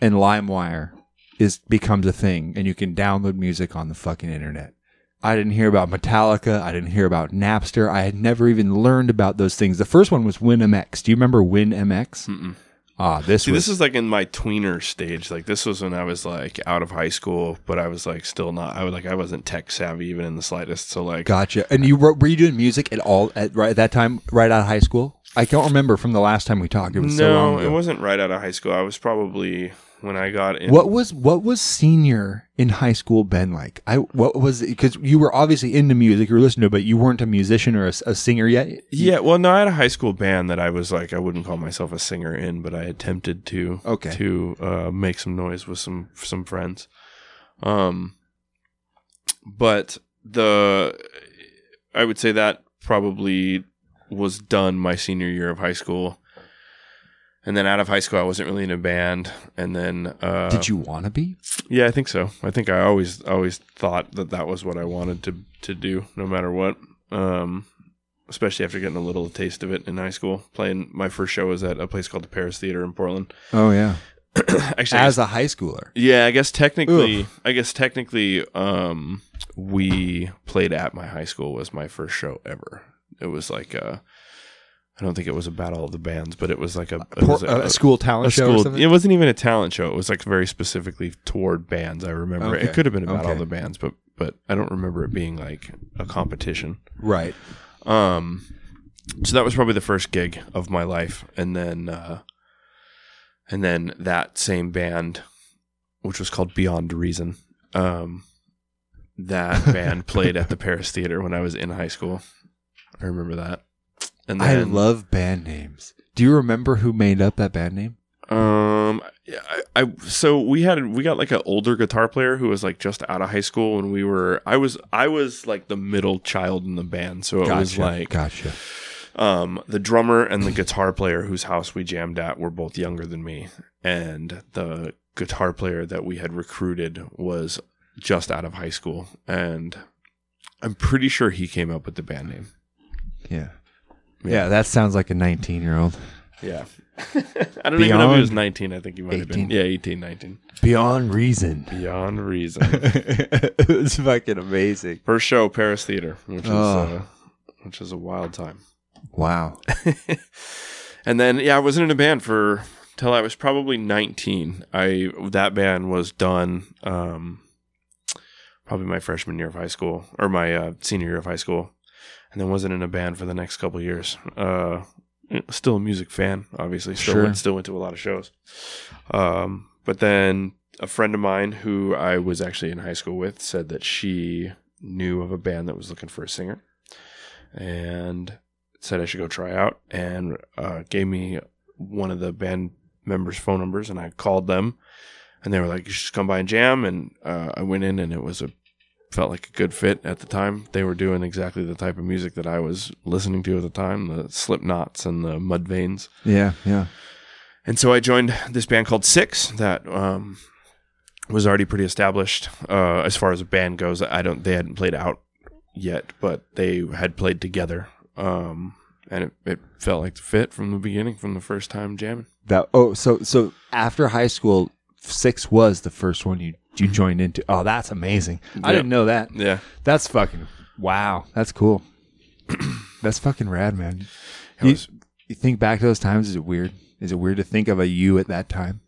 and LimeWire is becomes a thing and you can download music on the fucking internet. I didn't hear about Metallica. I didn't hear about Napster. I had never even learned about those things. The first one was WinMX. Do you remember WinMX? Ah, this See, was this is like in my tweener stage. Like this was when I was like out of high school, but I was like still not. I was like I wasn't tech savvy even in the slightest. So like, gotcha. And you were, were you doing music at all at right at that time, right out of high school? I can't remember from the last time we talked. It was so long no, ago. it wasn't right out of high school. I was probably when I got in. What was what was senior in high school been like? I what was because you were obviously into music, you were listening to, it, but you weren't a musician or a, a singer yet. Yeah, well, no, I had a high school band that I was like, I wouldn't call myself a singer in, but I attempted to Okay. to uh, make some noise with some some friends. Um, but the I would say that probably was done my senior year of high school, and then out of high school, I wasn't really in a band, and then uh, Did you want to be? Yeah, I think so. I think I always always thought that that was what I wanted to to do, no matter what. Um, especially after getting a little taste of it in high school. Playing my first show was at a place called the Paris Theater in Portland. Oh yeah, [CLEARS THROAT] Actually, as guess- a high schooler. yeah, I guess technically, I guess technically, um, we played at my high school was my first show ever. It was like a, I don't think it was a battle of the bands, but it was like a, it was a, a school talent a show or school- something. It wasn't even a talent show. It was like very specifically toward bands. I remember Okay. it could have been about all Okay. the bands, but but I don't remember it being like a competition. Right. Um, so that was probably the first gig of my life, and then uh, and then that same band, which was called Beyond Reason, um, that band [LAUGHS] played at the Paris Theater when I was in high school. I remember that. And I love band names. Do you remember who made up that band name? Um, I, I so we had we got like an older guitar player who was like just out of high school, and we were I was I was like the middle child in the band, so it was like gotcha. um the drummer and the guitar player whose house we jammed at were both younger than me, and the guitar player that we had recruited was just out of high school, and I'm pretty sure he came up with the band name. Yeah. Yeah. that sounds like a 19 year old. Yeah. [LAUGHS] I don't even know if he was Beyond 19. I think he might have been. 18. Yeah, 18, 19. Beyond reason. Beyond reason. [LAUGHS] it's fucking amazing. First show, Paris Theater, which is Oh. uh, which is a wild time. Wow. [LAUGHS] And then yeah, I wasn't in a band for till I was probably 19. I that band was done um, probably my freshman year of high school or my uh, senior year of high school, and then wasn't in a band for the next couple years. Uh, still a music fan, obviously. Still Sure. went, still went to a lot of shows. Um, but then a friend of mine who I was actually in high school with said that she knew of a band that was looking for a singer, and said I should go try out, and uh, gave me one of the band members' phone numbers, and I called them, and they were like, "You should just come by and jam." And uh, I went in, and it was a felt like a good fit at the time. They were doing exactly the type of music that I was listening to at the time, the Slipknots and the Mudvaynes. Yeah. Yeah. And so I joined this band called Six that um, was already pretty established uh, as far as a band goes. I don't they hadn't played out yet, but they had played together. Um, and it, it felt like the fit from the beginning, from the first time jamming. That oh so so after high school, six was the first one you you joined into. Oh, that's amazing. I didn't know that. Yeah. That's fucking wow. That's cool. [CLEARS THROAT] that's fucking rad, man. It You, was- you think back to those times? Is it weird? Is it weird to think of a you at that time,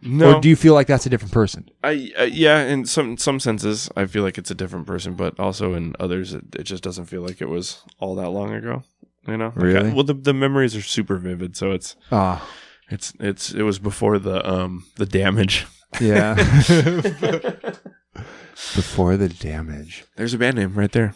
no, or do you feel like that's a different person? I uh, yeah, in some some senses, I feel like it's a different person, but also in others, it, it just doesn't feel like it was all that long ago. You know, Like, Really? Well, the the memories are super vivid, so it's Ah, it's it's it was before the um the damage. yeah. [LAUGHS] Before the damage. There's a band name right there.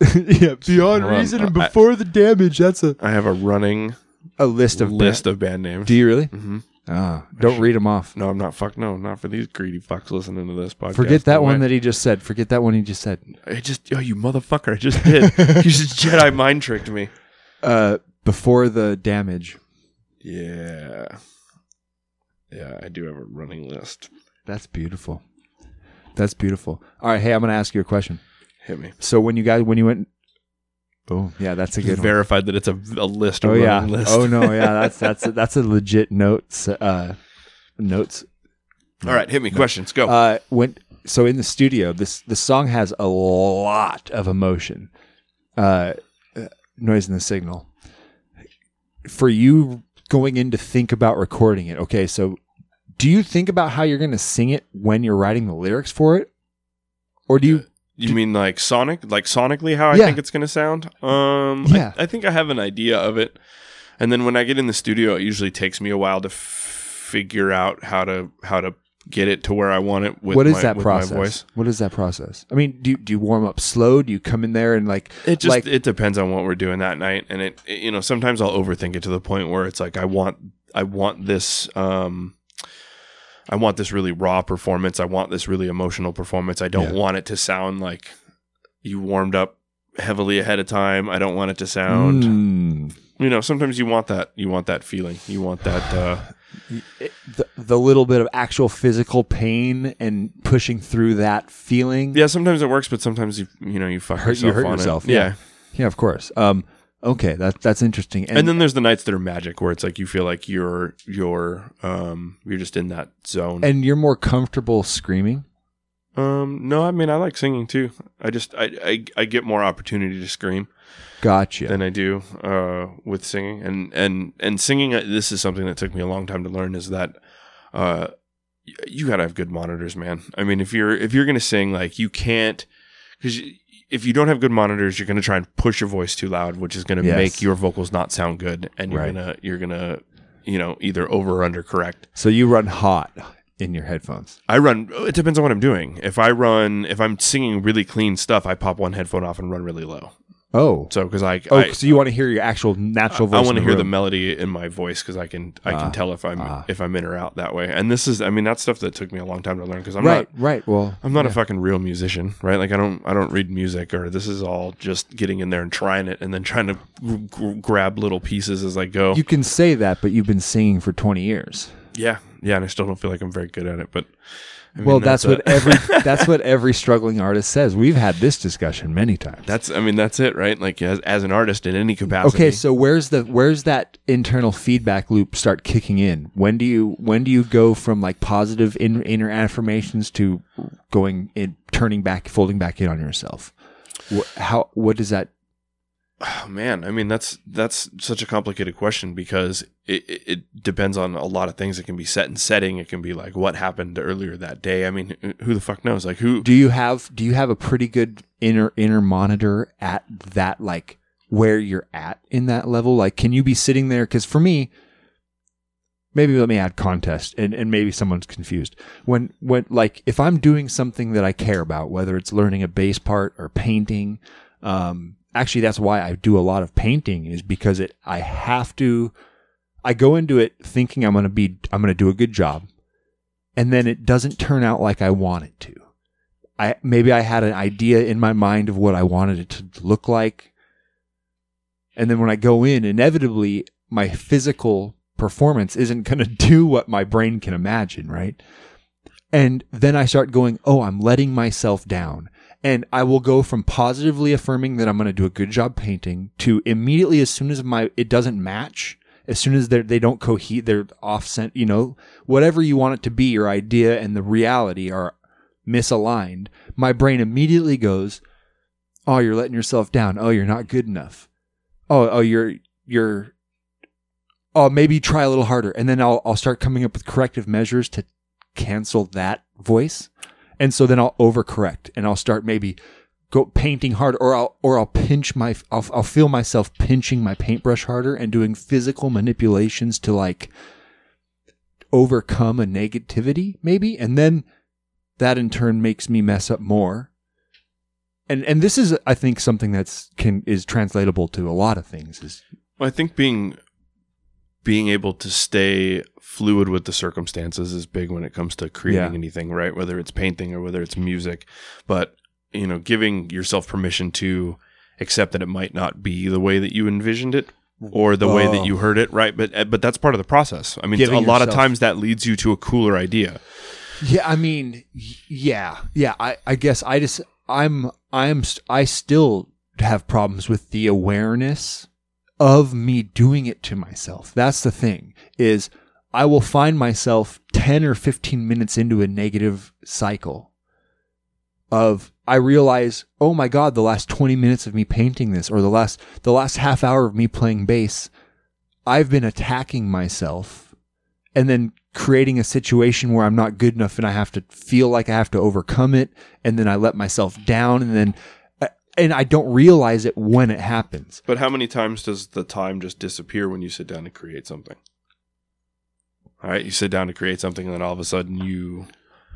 [LAUGHS] yeah, beyond on. reason and I- before the damage. That's a I have a running a list of list of band names. Do you really? Mm-hmm. Ah, don't read them off. No, I'm not. Fuck no, not for these greedy fucks listening to this podcast. Forget that No one that he just said. Forget that one he just said. I just oh you motherfucker! I just did. [LAUGHS] you just Jedi mind tricked me. Uh, before the damage. Yeah, yeah. I do have a running list. That's beautiful. That's beautiful. All right, hey, I'm gonna ask you a question. Hit me. So when you guys when you went, oh yeah, that's a good one. Verified that it's a, a list. A Oh yeah. list. Oh no, yeah. [LAUGHS] That's that's a, that's a legit notes uh notes. All right, hit me. Questions. Go. Uh, when so in the studio, this the song has a lot of emotion. Uh, uh, noise in the signal. For you going in to think about recording it, okay. So, do you think about how you're going to sing it when you're writing the lyrics for it, or do you? you mean like sonic, like sonically, how I Yeah. think it's going to sound? Um, Yeah. I, I think I have an idea of it. And then when I get in the studio, it usually takes me a while to f- figure out how to how to get it to where I want it with what is my, that process? voice. What is that process? I mean, do you, do you warm up slow? Do you come in there and like It just like it depends on what we're doing that night, and it, it- you know sometimes I'll overthink it to the point where it's like I want I want this um I want this really raw performance. I want this really emotional performance. I don't Yeah. want it to sound like you warmed up heavily ahead of time. I don't want it to sound Mm. you know sometimes you want that you want that feeling. You want that uh the, the little bit of actual physical pain and pushing through that feeling. yeah. Sometimes it works, but sometimes you you know you fuck hurt, you yourself hurt on yourself. It. Yeah. yeah, of course. Um, okay, that that's interesting. And, then there's the nights that are magic where it's like you feel like you're you're um you're just in that zone. and you're more comfortable screaming. Um, no, I mean I like singing too. I just I I, I get more opportunity to scream Gotcha. than I do uh with singing, and and and singing. uh, This is something that took me a long time to learn. Is that uh you gotta have good monitors, man. I mean, if you're if you're gonna sing, like you can't because. If you don't have good monitors, you're going to try and push your voice too loud, which is going to Yes. make your vocals not sound good, and you're Right. gonna you're gonna you know either over or under correct. so you run hot in your headphones. I run. It depends on what I'm doing. If I run, if I'm singing really clean stuff, I pop one headphone off and run really low. Oh, So because I, oh, I, so you want to hear your actual natural voice? I want to hear the melody in my voice because I can I Ah, can tell if I'm ah. if I'm in or out that way. And this is I mean that's stuff that took me a long time to learn because I'm right, not right. Well, I'm not a fucking real musician, right? Like I don't I don't read music or this is all just getting in there and trying it and then trying to g- g- grab little pieces as I go. You can say that, but you've been singing for 20 years. yeah, yeah, and I still don't feel like I'm very good at it, but. I mean, well, that's, a- what every [LAUGHS] that's what every struggling artist says. We've had this discussion many times. That's I mean that's it, right? Like as, as an artist in any capacity. Okay, so where's the where's that internal feedback loop start kicking in? When do you when do you go from like positive in, inner affirmations to going in turning back folding back in on yourself? How what does that Oh, man, I mean that's that's such a complicated question because it, it, depends on a lot of things. It can be set and setting. It can be like what happened earlier that day. I mean, who the fuck knows? Like who? do you have do you have a pretty good inner inner monitor at that like where you're at in that level like can you be sitting there because for me maybe let me add contest and, and maybe someone's confused when when like if i'm doing something that i care about whether it's learning a bass part or painting um actually that's why i do a lot of painting is because it i have to i go into it thinking i'm going to be i'm going to do a good job and then it doesn't turn out like i want it to I maybe I had an idea in my mind of what I wanted it to look like. And then when I go in, inevitably my physical performance isn't going [LAUGHS] to do what my brain can imagine, right? And then I start going, "Oh, I'm letting myself down." And I will go from positively affirming that I'm going to do a good job painting to immediately as soon as my it doesn't match, as soon as they they don't cohere, they're off cent, you know, whatever you want it to be, your idea and the reality are misaligned, my brain immediately goes, "Oh, you're letting yourself down. Oh, you're not good enough. Oh, oh, you're you're oh, maybe try a little harder." And then I'll I'll start coming up with corrective measures to cancel that voice. And so then I'll overcorrect and I'll start maybe go painting hard or I'll or I'll pinch my I'll, I'll feel myself pinching my paintbrush harder and doing physical manipulations to like overcome a negativity maybe. And then that in turn makes me mess up more. And and this is i think something that's can is translatable to a lot of things is Well, I think being being able to stay fluid with the circumstances is big when it comes to creating Yeah. anything, right? Whether it's painting or whether it's music, but you know, giving yourself permission to accept that it might not be the way that you envisioned it or the way that you heard it, right? But but that's part of the process. I mean, Giving a lot of times that leads you to a cooler idea. yeah i mean yeah yeah i i guess i just i'm i'm i still have problems with the awareness of me doing it to myself. That's the thing is i will find myself 10 or 15 minutes into a negative cycle of I realize, oh my god, the last 20 minutes of me painting this or the last the last half hour of me playing bass, I've been attacking myself and then creating a situation where I'm not good enough and I have to feel like I have to overcome it. And then I let myself down and then and I don't realize it when it happens. But how many times does the time just disappear when you sit down to create something? All right, you sit down to create something, and then all of a sudden you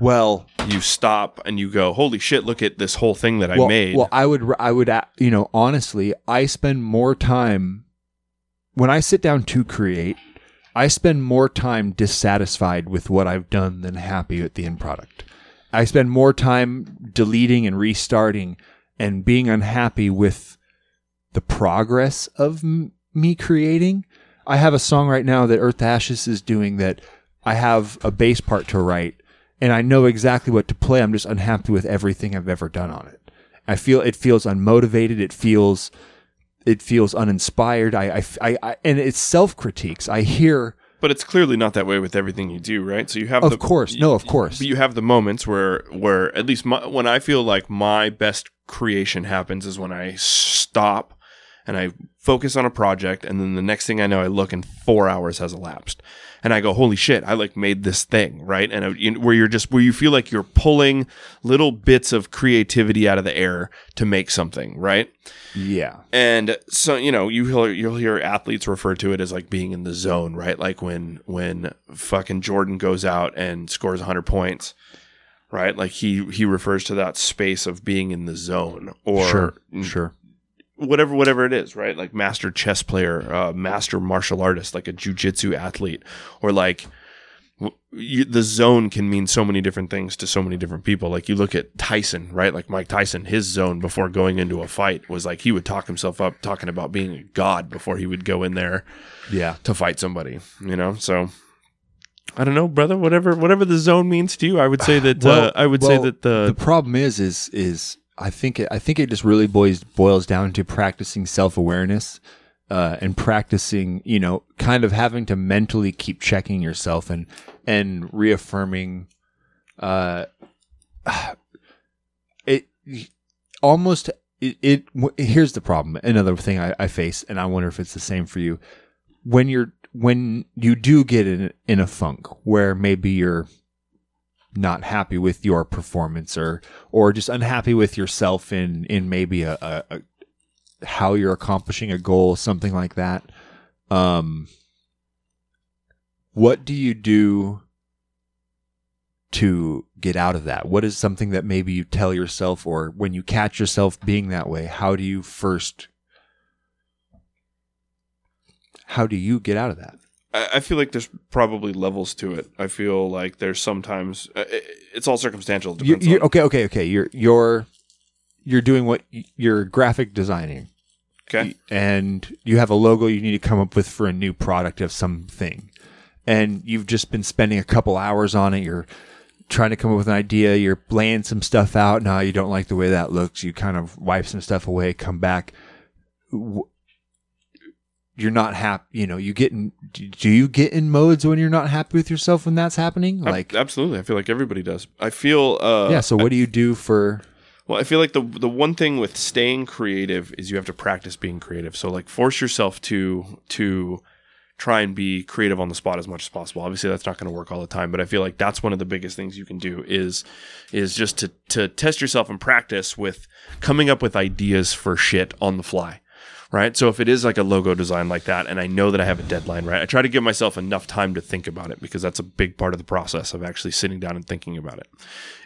Well, you stop and you go, "Holy shit! Look at this whole thing that I made." Well, I would, I would, uh, you know, honestly, I spend more time when I sit down to create. I spend more time dissatisfied with what I've done than happy with the end product. I spend more time deleting and restarting and being unhappy with the progress of m- me creating. I have a song right now that Earth Ashes is doing that I have a bass part to write and I know exactly what to play. I'm just unhappy with everything I've ever done on it. I feel it feels unmotivated. It feels it feels uninspired. I I, I, I and it's self critiques. I hear but it's clearly not that way with everything you do, right? So you have Of the, course. No, of course. But you have the moments where where at least my, when I feel like my best creation happens is when I stop and I focus on a project and then the next thing I know I look and 4 hours has elapsed. And I go, "Holy shit, I like made this thing," right? And uh, you- where you're just where you feel like you're pulling little bits of creativity out of the air to make something, right? yeah. And so you know you hear, you'll hear athletes refer to it as like being in the zone, right? Like when when fucking Jordan goes out and scores 100 points, right? Like he he refers to that space of being in the zone or Sure. Sure. Whatever whatever it is, right? Like master chess player, uh, master martial artist, like a jujitsu athlete, or like w- you, the zone can mean so many different things to so many different people. Like you look at Tyson, right? Like Mike Tyson, his zone before going into a fight was like he would talk himself up, talking about being a god before he would go in there Yeah. to fight somebody. You know, so. I don't know, brother. Whatever, whatever the zone means to you, I would say that. uh, I would say that the, the problem is is is I think it, I think it just really boils boils down to practicing self awareness. Uh, and practicing, you know, kind of having to mentally keep checking yourself and and reaffirming, uh, [SIGHS] it almost it, it here's the problem. Another thing I, I face, and I wonder if it's the same for you. When you're when you do get in in a funk where maybe you're not happy with your performance or or just unhappy with yourself in in maybe a, a, a how you're accomplishing a goal something like that. Um what do you do to get out of that? What is something that maybe you tell yourself or when you catch yourself being that way how do you first how do you get out of that I I feel like there's probably levels to it. I feel like there's sometimes uh, it's all circumstantial. It you, depends you on- okay okay okay. You're you're you're doing what you're graphic designing. Okay. and you have a logo you need to come up with for a new product of something. And you've just been spending a couple hours on it. You're trying to come up with an idea. You're laying some stuff out. Now you don't like the way that looks. You kind of wipe some stuff away come back. W- you're not happy you know you get in do you get in modes when you're not happy with yourself when that's happening like absolutely, I feel like everybody does. I feel uh, yeah so what do you do for Well, I feel like the the one thing with staying creative is you have to practice being creative. So like force yourself to to try and be creative on the spot as much as possible. Obviously that's not going to work all the time, but I feel like that's one of the biggest things you can do is is just to to test yourself and practice with coming up with ideas for shit on the fly. Right. So if it is like a logo design like that, and I know that I have a deadline, right, I try to give myself enough time to think about it because that's a big part of the process of actually sitting down and thinking about it.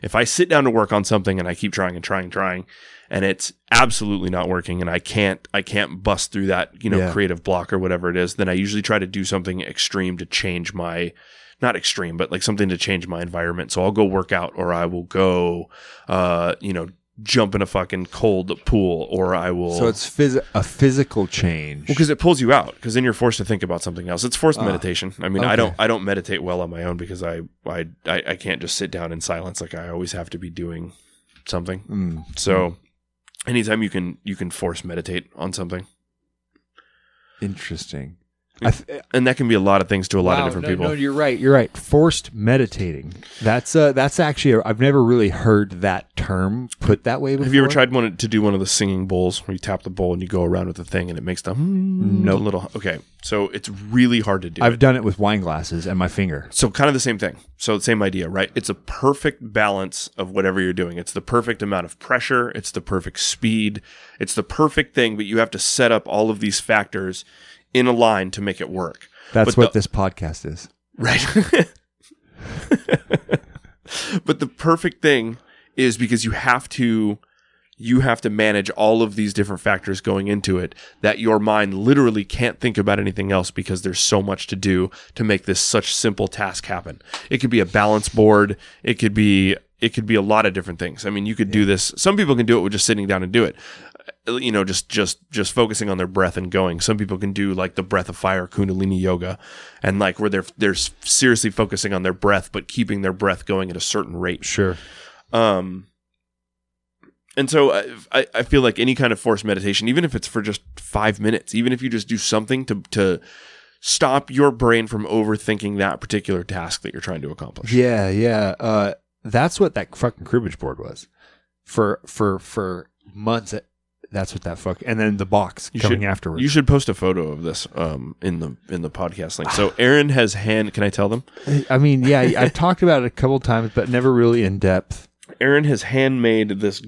If I sit down to work on something and I keep trying and trying and trying, and it's absolutely not working, and I can't, I can't bust through that, you know, Yeah. creative block or whatever it is, then I usually try to do something extreme to change my, not extreme, but like something to change my environment. So I'll go work out, or I will go, uh, you know, jump in a fucking cold pool, or I will. so it's phys- a physical change Well, because it pulls you out. Because then you're forced to think about something else. It's forced meditation. I mean, I don't, I don't meditate well on my own because I, I, I, I can't just sit down in silence. Like I always have to be doing something. Mm. So, anytime you can, you can force meditate on something. Interesting. I th- and that can be a lot of things to a lot Wow, of different no, people. No, you're right. You're right. Forced meditating. That's uh, that's actually i I've never really heard that term put that way before. Have you ever tried one to do one of the singing bowls where you tap the bowl and you go around with the thing and it makes the no Nope. little okay. So it's really hard to do. I've it. done it with wine glasses and my finger. So kind of the same thing. So the same idea, right? It's a perfect balance of whatever you're doing. It's the perfect amount of pressure. It's the perfect speed. It's the perfect thing, but you have to set up all of these factors in a line to make it work. That's But what the- this podcast is. Right. [LAUGHS] but the perfect thing is because you have to you have to manage all of these different factors going into it that your mind literally can't think about anything else because there's so much to do to make this such simple task happen. It could be a balance board, it could be it could be a lot of different things. I mean, you could do this. Some people can do it with just sitting down and do it. You know, just just just focusing on their breath and going. Some people can do like the breath of fire kundalini yoga and like where they're they're seriously focusing on their breath but keeping their breath going at a certain rate. Sure. Um, and so I, I, I feel like any kind of forced meditation, even if it's for just five minutes, even if you just do something to, to stop your brain from overthinking that particular task that you're trying to accomplish. Yeah, yeah. Uh, that's what that fucking cribbage board was for for for months. That's what that fuck. And then the box You coming should- afterwards. You should post a photo of this um, in the in the podcast link. So Aaron has hand. Can I tell them? I mean, yeah, I've talked about it a couple times, but never really in depth. Aaron has handmade this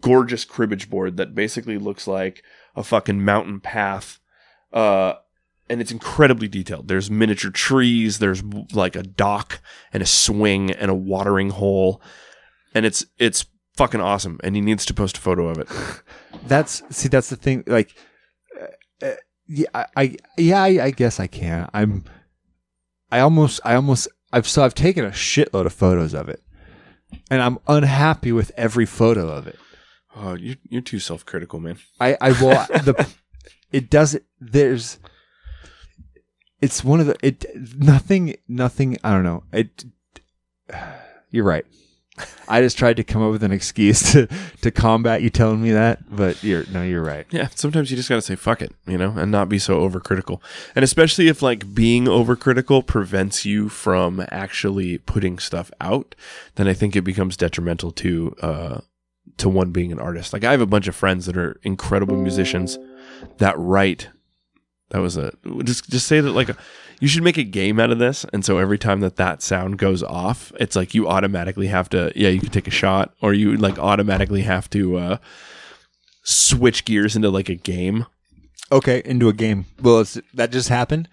gorgeous cribbage board that basically looks like a fucking mountain path. Uh, and it's incredibly detailed. There's miniature trees, there's like a dock and a swing and a watering hole. And it's it's fucking awesome. And he needs to post a photo of it. [LAUGHS] That's see, that's the thing. Like, uh, uh, yeah, I, I yeah, I, I guess I can. I'm, I almost, I almost, I've so I've taken a shitload of photos of it, and I'm unhappy with every photo of it. Oh, you you're too self critical, man. I, I will [LAUGHS] the, it doesn't. There's, it's one of the it nothing nothing. I don't know. It. [SIGHS] You're right. I just tried to come up with an excuse to to combat you telling me that, but you're no, you're right. Yeah, sometimes you just gotta say fuck it, you know, and not be so overcritical. And especially if like being overcritical prevents you from actually putting stuff out, then I think it becomes detrimental to uh to one being an artist. Like I have a bunch of friends that are incredible musicians that write that was a just just say that like you should make a game out of this and so every time that that sound goes off it's like you automatically have to yeah you can take a shot or you like automatically have to uh switch gears into like a game Okay, into a game. Well, it's, that just happened.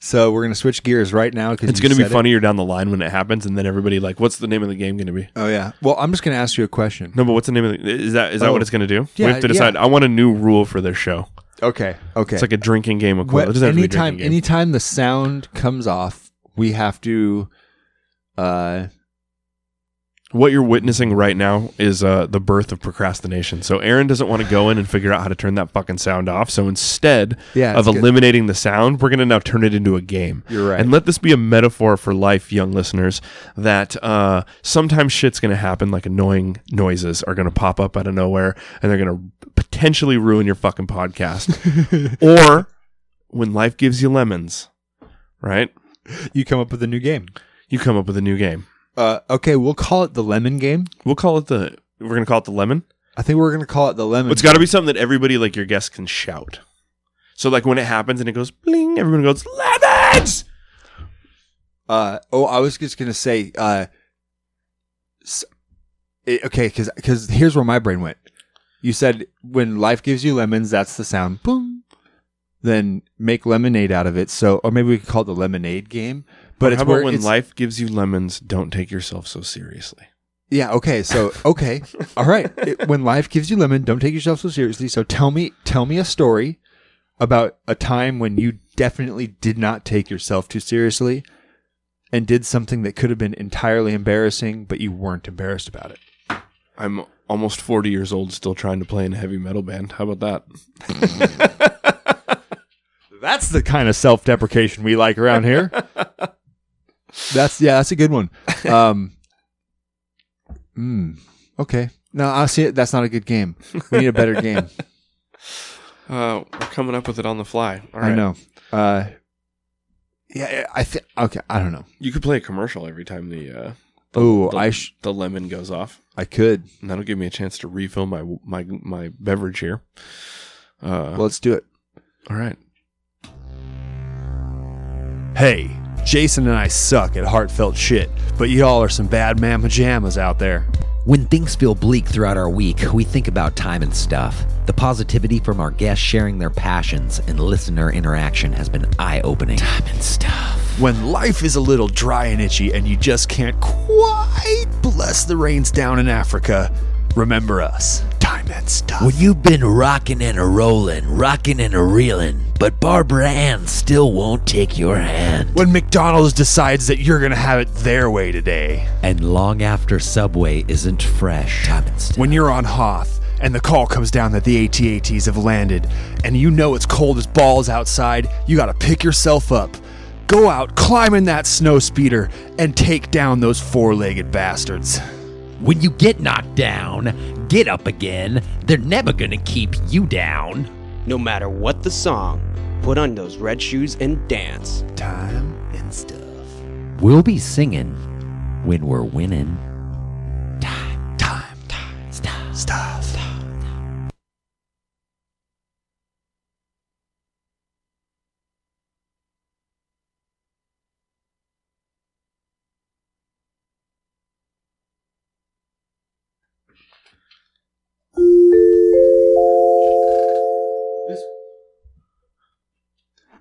So we're gonna switch gears right now because it's going to be funnier down the line when it happens and then everybody like what's the name of the game going to be Oh yeah. Well, I'm just gonna ask you a question. no but what's the name of the is that is that Oh. what it's going to do Yeah, we have to yeah. decide i want a new rule for this show Okay. Okay. it's like a drinking game What- equivalent it doesn't have to be anytime, anytime the sound comes off, we have to. Uh, what you're witnessing right now is uh, the birth of procrastination. So Aaron doesn't want to go in and figure out how to turn that fucking sound off. So instead Yeah, of good. eliminating the sound, we're going to now turn it into a game. You're right. And let this be a metaphor for life, young listeners, that uh, sometimes shit's going to happen, like annoying noises are going to pop up out of nowhere and they're going to potentially ruin your fucking podcast. [LAUGHS] or when life gives you lemons, right? you come up with a new game. You come up with a new game. Uh, okay, we'll call it the lemon game. We'll call it the, we're going to call it the lemon. I think we're gonna call it the lemon. It's got to be something that everybody, like your guests, can shout. So, like when it happens and it goes bling, everyone goes lemons. Uh, oh, I was just gonna say. Uh, s- it- okay, because here's where my brain went. You said when life gives you lemons, that's the sound. Boom. Then make lemonade out of it. So, or maybe we could call it the lemonade game. But it's how where about when it's- life gives you lemons, don't take yourself so seriously. Yeah. Okay. So okay. [LAUGHS] All right. It, when life gives you lemon, don't take yourself so seriously. So tell me, tell me a story about a time when you definitely did not take yourself too seriously, and did something that could have been entirely embarrassing, but you weren't embarrassed about it. I'm almost 40 years old, still trying to play in a heavy metal band. How about that? [LAUGHS] That's the kind of self-deprecation we like around here. [LAUGHS] that's yeah. That's a good one. Um. mm, okay. No, I see it. That's not a good game. We need a better game. [LAUGHS] Uh, we're coming up with it on the fly. All I know. Uh, Yeah, I think. Okay, I don't know. You could play a commercial every time the uh, Oh, the, I sh- the lemon goes off, I could. and that'll give me a chance to refill my my my beverage here. Uh, Well, let's do it. all right. Hey, Jason and I suck at heartfelt shit, but y'all are some bad man pajamas out there. When things feel bleak throughout our week, we think about time and stuff. The positivity from our guests sharing their passions and listener interaction has been eye opening. Time and stuff. When life is a little dry and itchy and you just can't quite bless the rains down in Africa, remember us. And stuff. When you've been rocking and a rolling, rocking and a reeling, but Barbara Ann still won't take your hand. When McDonald's decides that you're gonna have it their way today. And long after Subway isn't fresh. And stuff. When you're on Hoth and the call comes down that the ATATs have landed and you know it's cold as balls outside, you gotta pick yourself up. Go out, climb in that snow speeder, and take down those four legged bastards. When you get knocked down, get up again. They're never gonna keep you down. No matter what the song, put on those red shoes and dance. Time and stuff. We'll be singing when we're winning. Time, time, time, stuff, stuff.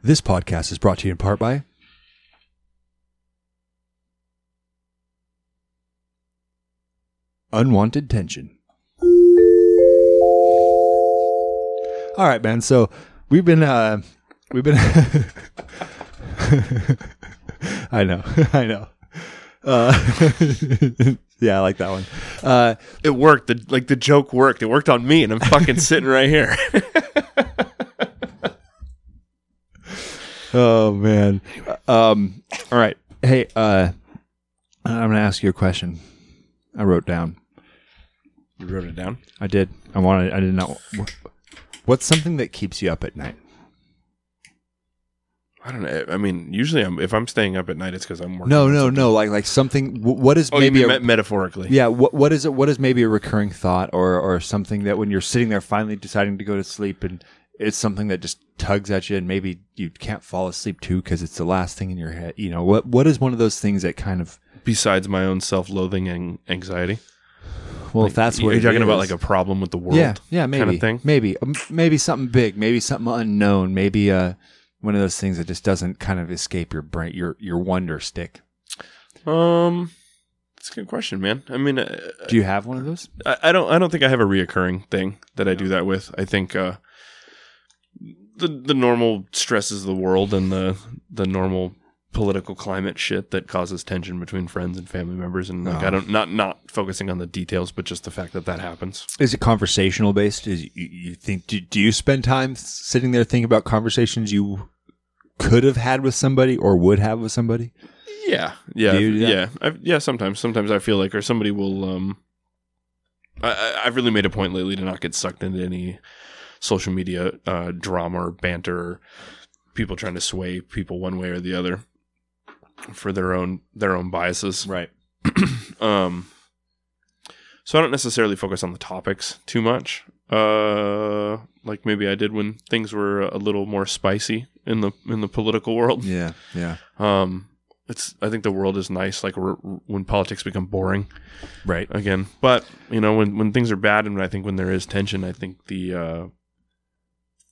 This podcast is brought to you in part by Unwanted Tension. All right, man. So we've been, uh, we've been, [LAUGHS] I know, [LAUGHS] I know. Uh, [LAUGHS] yeah, I like that one. Uh, It worked. The like the joke worked. It worked on me, and I'm fucking sitting right here. Oh man. Um. All right. Hey. Uh. I'm gonna ask you a question. I wrote down. you wrote it down. I did. I wanted. I did not. What's something that keeps you up at night? I don't know. I mean, usually, I'm if I'm staying up at night, it's because I'm working. No, on no, something. no. Like like something. What is Oh, maybe a, me- metaphorically? yeah. What what is it? What is maybe a recurring thought or or something that when you're sitting there finally deciding to go to sleep and it's something that just tugs at you and maybe you can't fall asleep too because it's the last thing in your head. You know what? What is one of those things that kind of Besides my own self-loathing and anxiety. well, if that's what you're talking about, like a problem with the world. Yeah, yeah, maybe, kind of thing. maybe, um, maybe something big, maybe something unknown, maybe uh, one of those things that just doesn't kind of escape your brain, your your wonder stick. Um, that's a good question, man. I mean, uh, Do you have one of those? I, I don't. I don't think I have a reoccurring thing that I do that with. I think uh, the the normal stresses of the world and the the normal political climate shit that causes tension between friends and family members, and like I Oh. don't not not focusing on the details, but just the fact that that happens. Is it conversational based? Is you, you think do, do you spend time sitting there thinking about conversations you could have had with somebody or would have with somebody? Yeah, yeah, Do you do yeah, I, yeah. Sometimes, sometimes I feel like, or somebody will. Um, I, I, I've really made a point lately to not get sucked into any social media uh, drama or banter, people trying to sway people one way or the other for their own their own biases. Right. [CLEARS THROAT] Um, so I don't necessarily focus on the topics too much. Uh, like maybe I did when things were a little more spicy in the in the political world. Yeah. Yeah. Um, it's I think the world is nice. Like when politics become boring Right. again, but you know when when things are bad, and I think when there is tension, I think the uh,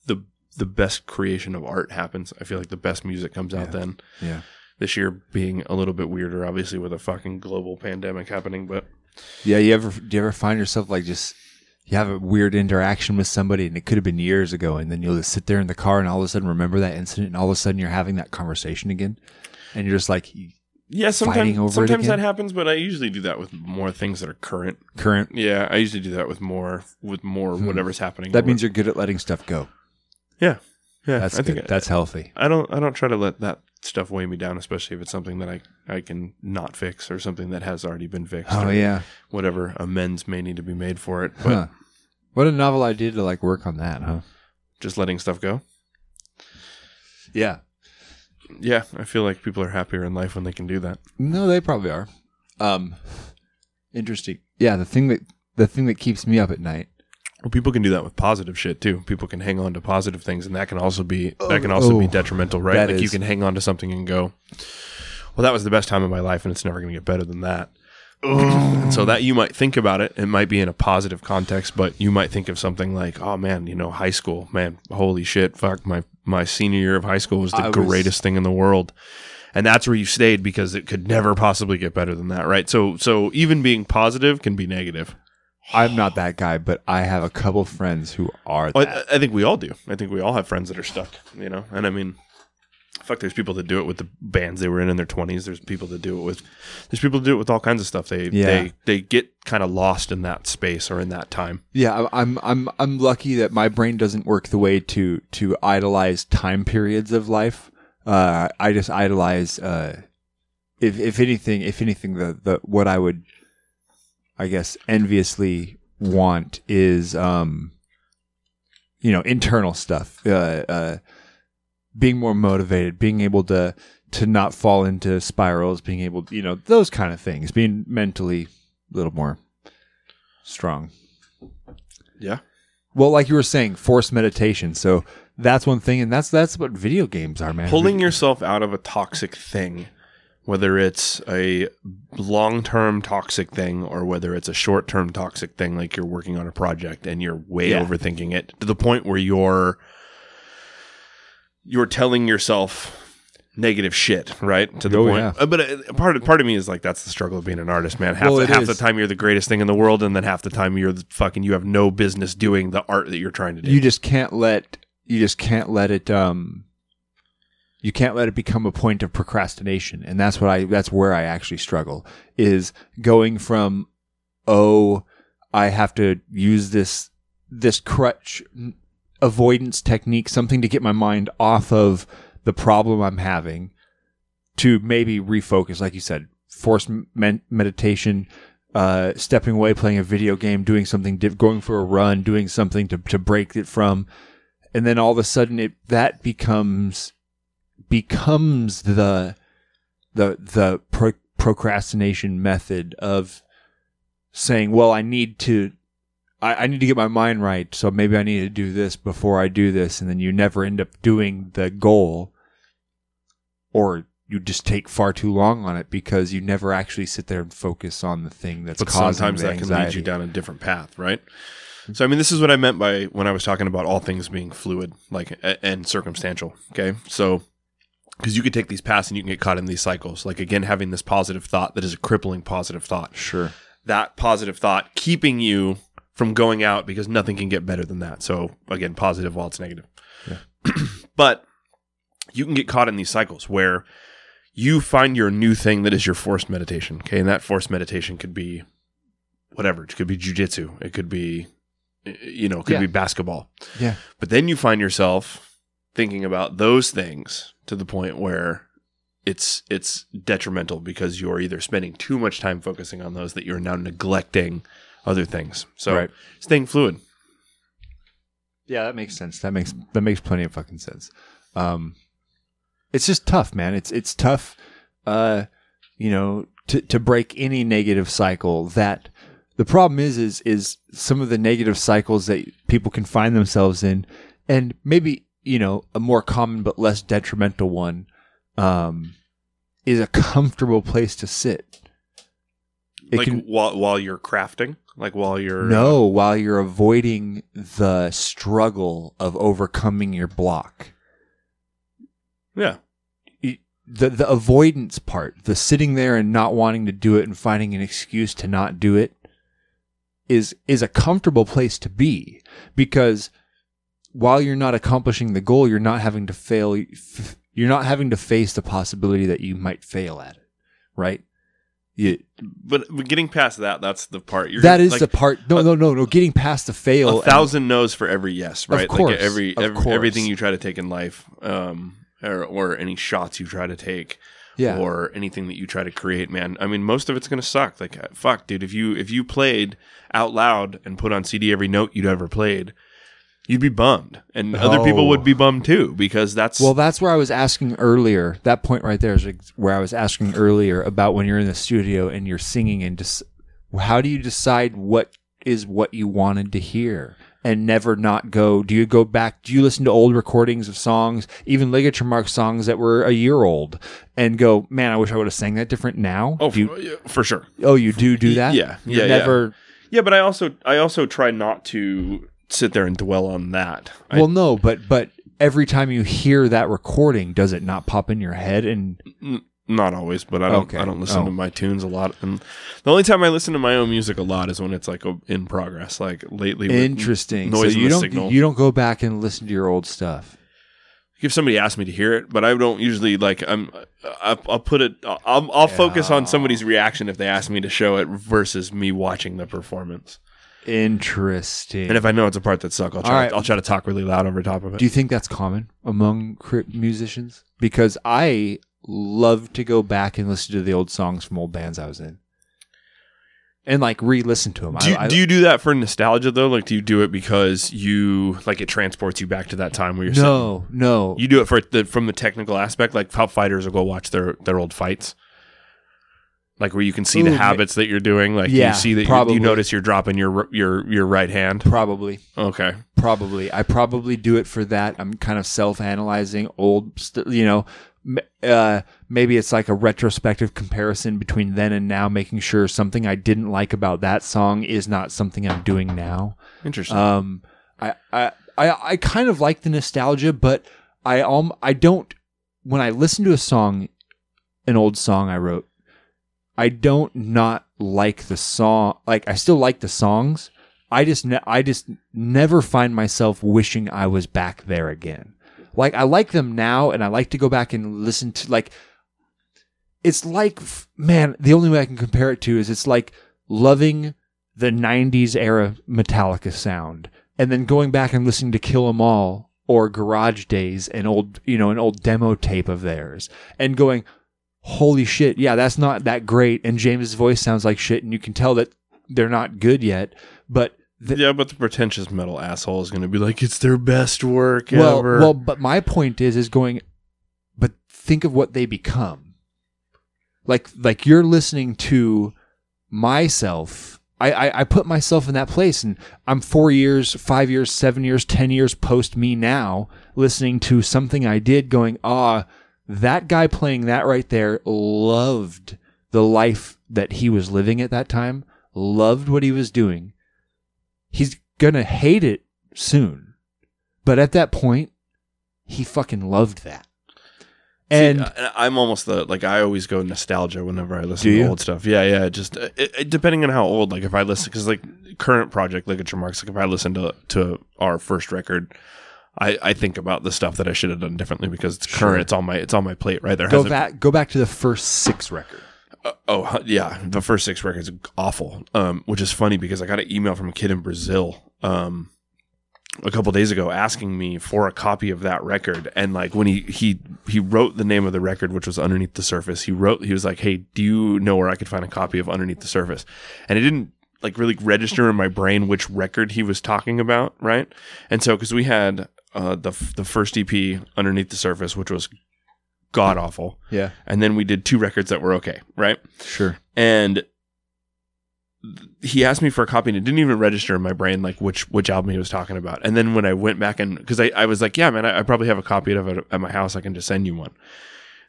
the the best creation of art happens. I feel like the best music comes out Yeah. then. Yeah. This year being a little bit weirder, obviously with a fucking global pandemic happening, but Yeah. You ever do you ever find yourself like just you have a weird interaction with somebody and it could have been years ago and then you'll just sit there in the car and all of a sudden remember that incident and all of a sudden you're having that conversation again and you're just like yeah, sometimes sometimes that happens, but I usually do that with more things that are current. current. Yeah, I usually do that with more with more whatever's happening. Hmm. That means you're good at letting stuff go. Yeah, yeah. That's I good. think That's healthy. I don't I don't try to let that stuff weigh me down, especially if it's something that I, I can not fix or something that has already been fixed. Oh yeah. Whatever amends may need to be made for it. But Huh. What a novel idea to like work on that, huh? just letting stuff go. Yeah. Yeah, I feel like people are happier in life when they can do that. No, they probably are. Um, interesting. Yeah, the thing that the thing that keeps me up at night. Well, people can do that with positive shit too. People can hang on to positive things, and that can also be that can also be Oh, detrimental, right? Like you can hang on to something and go, "Well, that was the best time of my life, and it's never going to get better than that." and so that you might think about it, it might be in a positive context, but you might think of something like, "Oh man, you know, high school, man, holy shit, fuck, my my senior year of high school was the I was- greatest thing in the world." And that's where you stayed because it could never possibly get better than that, right? So, so even being positive can be negative. I'm not that guy, but I have a couple friends who are Well, that. I, I think we all do. I think we all have friends that are stuck, you know. And I mean, fuck, there's people that do it with the bands they were in in their 20s. There's people that do it with. There's people that do it with all kinds of stuff. They Yeah. they they get kind of lost in that space or in that time. Yeah, I'm I'm I'm lucky that my brain doesn't work the way to to idolize time periods of life. Uh, I just idolize. Uh, if if anything, if anything, the the what I would, I guess, enviously want is um, you know, internal stuff. Uh, uh, being more motivated, being able to to not fall into spirals, being able, to, you know, those kind of things. Being mentally a little more strong. Yeah. Well, like you were saying, forced meditation. So that's one thing, and that's that's what video games are, man. Pulling yourself out of a toxic thing, whether it's a long-term toxic thing or whether it's a short-term toxic thing, like you're working on a project and you're way Yeah. overthinking it to the point where you're you're telling yourself negative shit, right? To the Oh, point. yeah. But uh, part of part of me is like that's the struggle of being an artist, man. Half Well, the, half is. the time you're the greatest thing in the world, and then half the time you're the fucking you have no business doing the art that you're trying to do. you just can't let you just can't let it um you can't let it become a point of procrastination. And that's what i that's where i actually struggle is going from oh i have to use this this crutch avoidance technique something to get my mind off of the problem i'm having to maybe refocus like you said force men- meditation uh, stepping away, playing a video game, doing something, diff- going for a run, doing something to, to break it from, and then all of a sudden it that becomes becomes the the the pro- procrastination method of saying, well, I need to. I, I need to get my mind right, so maybe I need to do this before I do this, and then you never end up doing the goal, or you just take far too long on it because you never actually sit there and focus on the thing that's but causing sometimes the that can lead you down a different path, right? Mm-hmm. So, I mean, this is what I meant by when I was talking about all things being fluid, like and circumstantial. Okay, so because you could take these paths and you can get caught in these cycles. Like again, having this positive thought that is a crippling positive thought. Sure. That positive thought keeping you from going out because nothing can get better than that. So again, positive while it's negative. Yeah. [CLEARS THROAT] but you can get caught in these cycles where you find your new thing that is your forced meditation. Okay. And that forced meditation could be whatever. It could be jujitsu. It could be, you know, it could Yeah. be basketball. Yeah. But then you find yourself thinking about those things to the point where it's it's detrimental because you're either spending too much time focusing on those that you're now neglecting other things. So Right. staying fluid. Yeah, that makes sense. That makes that makes plenty of fucking sense. Um, it's just tough, man. It's it's tough. Uh, you know, to to break any negative cycle. That the problem is is is some of the negative cycles that people can find themselves in, and maybe you know a more common but less detrimental one, um, is a comfortable place to sit. It like can while while you're crafting, like while you're no, while you're avoiding the struggle of overcoming your block. yeah. The the avoidance part, the sitting there and not wanting to do it and finding an excuse to not do it is is a comfortable place to be because while you're not accomplishing the goal, you're not having to fail you're not having to face the possibility that you might fail at it, right? You, But, but getting past that, that's the part you're that is like, the part. No, no, no, no. Getting past the fail. a and- thousand no's for every yes, right? Of course, like every, every course. everything you try to take in life, um, or, or any shots you try to take, Yeah. or anything that you try to create, man. I mean, most of it's gonna suck. Like, uh, fuck, dude. If you if you played out loud and put on CD every note you'd ever played, you'd be bummed, and other people Oh. would be oh. bummed too because that's Well, that's where I was asking earlier. That point right there is where I was asking earlier about when you're in the studio and you're singing and just how do you decide what is what you wanted to hear and never not go? Do you go back? Do you listen to old recordings of songs, even ligature mark songs that were a year old, and go, man, I wish I would have sang that different now? oh Do you, for, sure. oh, you do do that? Yeah, yeah, yeah. never. Yeah, but I also I also try not to sit there and dwell on that. I- Well, no, but but every time you hear that recording, does it not pop in your head and N- not always, but I don't. Okay. I don't listen Oh. to my tunes a lot, and the only time I listen to my own music a lot is when it's like a, in progress. Like lately, Interesting. noise so you don't signal. you don't go back and listen to your old stuff. if somebody asks me to hear it, but I don't usually like. I'm. I'll, I'll put it. I'll, I'll focus on somebody's reaction if they ask me to show it versus me watching the performance. Interesting. And if I know it's a part that sucks, I'll try. All right. I'll try to talk really loud over top of it. Do you think that's common among musicians? Because I love to go back and listen to the old songs from old bands I was in, and like re-listen to them. Do you, I, I, do you do that for nostalgia though? Like, do you do it because you like it transports you back to that time where you're sitting- no, no. You do it for the from the technical aspect, like how fighters will go watch their their old fights, like where you can see Ooh, the habits that you're doing. Like Yeah, you see that you, probably. you notice you're dropping your your your right hand. probably, Okay, probably. I probably do it for that. I'm kind of self-analyzing old, st- you know. Uh, maybe it's like a retrospective comparison between then and now, making sure something I didn't like about that song is not something I'm doing now. interesting. Um, I, I, I, I kind of like the nostalgia, but I um, I don't. When I listen to a song, an old song I wrote, I don't not like the song. Like I still like the songs. I just, ne- I just never find myself wishing I was back there again. Like I like them now, and I like to go back and listen to like. It's like, man, the only way I can compare it to is it's like loving the 90s era Metallica sound and then going back and listening to Kill 'Em All or Garage Days and old, you know, an old demo tape of theirs and going, holy shit, yeah, that's not that great. And James's voice sounds like shit. And you can tell that they're not good yet. But the, yeah, but the pretentious metal asshole is going to be like, it's their best work well, ever. well, but my point is, is going, but think of what they become. Like, like you're listening to myself. I, I, I put myself in that place and I'm four years, five years, seven years, 10 years post me now listening to something I did going, ah, that guy playing that right there loved the life that he was living at that time, loved what he was doing. He's gonna hate it soon. But at that point, he fucking loved that. And See, I'm almost the like I always go nostalgia whenever I listen to old stuff. Yeah, yeah. Just uh, it, it- depending on how old. Like if I listen, because like current project ligature marks. Like if I listen to to our first record, I I think about the stuff that I should have done differently because it's current. It's on my it's on my plate right there. go back go back to the first six record. Uh, oh yeah, the first six records are awful. Um, which is funny because I got an email from a kid in Brazil. Um, a couple days ago asking me for a copy of that record and like when he he he wrote the name of the record which was underneath the surface he wrote he was like hey do you know where i could find a copy of underneath the surface and it didn't like really register in my brain which record he was talking about right and so because we had uh the f- the first ep underneath the surface which was god awful Yeah, and then we did two records that were okay right? Sure. and he asked me for a copy and it didn't even register in my brain like which which album he was talking about. And then when i went back and because I, I was like yeah man I, I probably have a copy of it at my house. I can just send you one.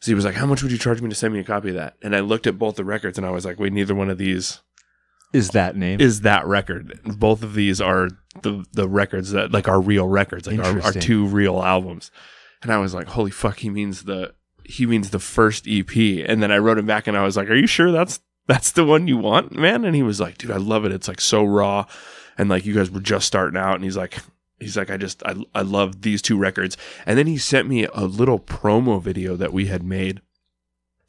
So he was like how much would you charge me to send me a copy of that? And i looked at both the records and i was like wait neither one of these Is that name? is that record. Both of these are the the records that like are real records. Like our, our two real albums. And i was like holy fuck he means the he means the first ep and then i wrote him back and i was like are you sure that's that's the one you want man? And he was like dude i love it. It's like so raw. And like you guys were just starting out. And he's like he's like i just i, I love these two records. And then he sent me a little promo video that we had made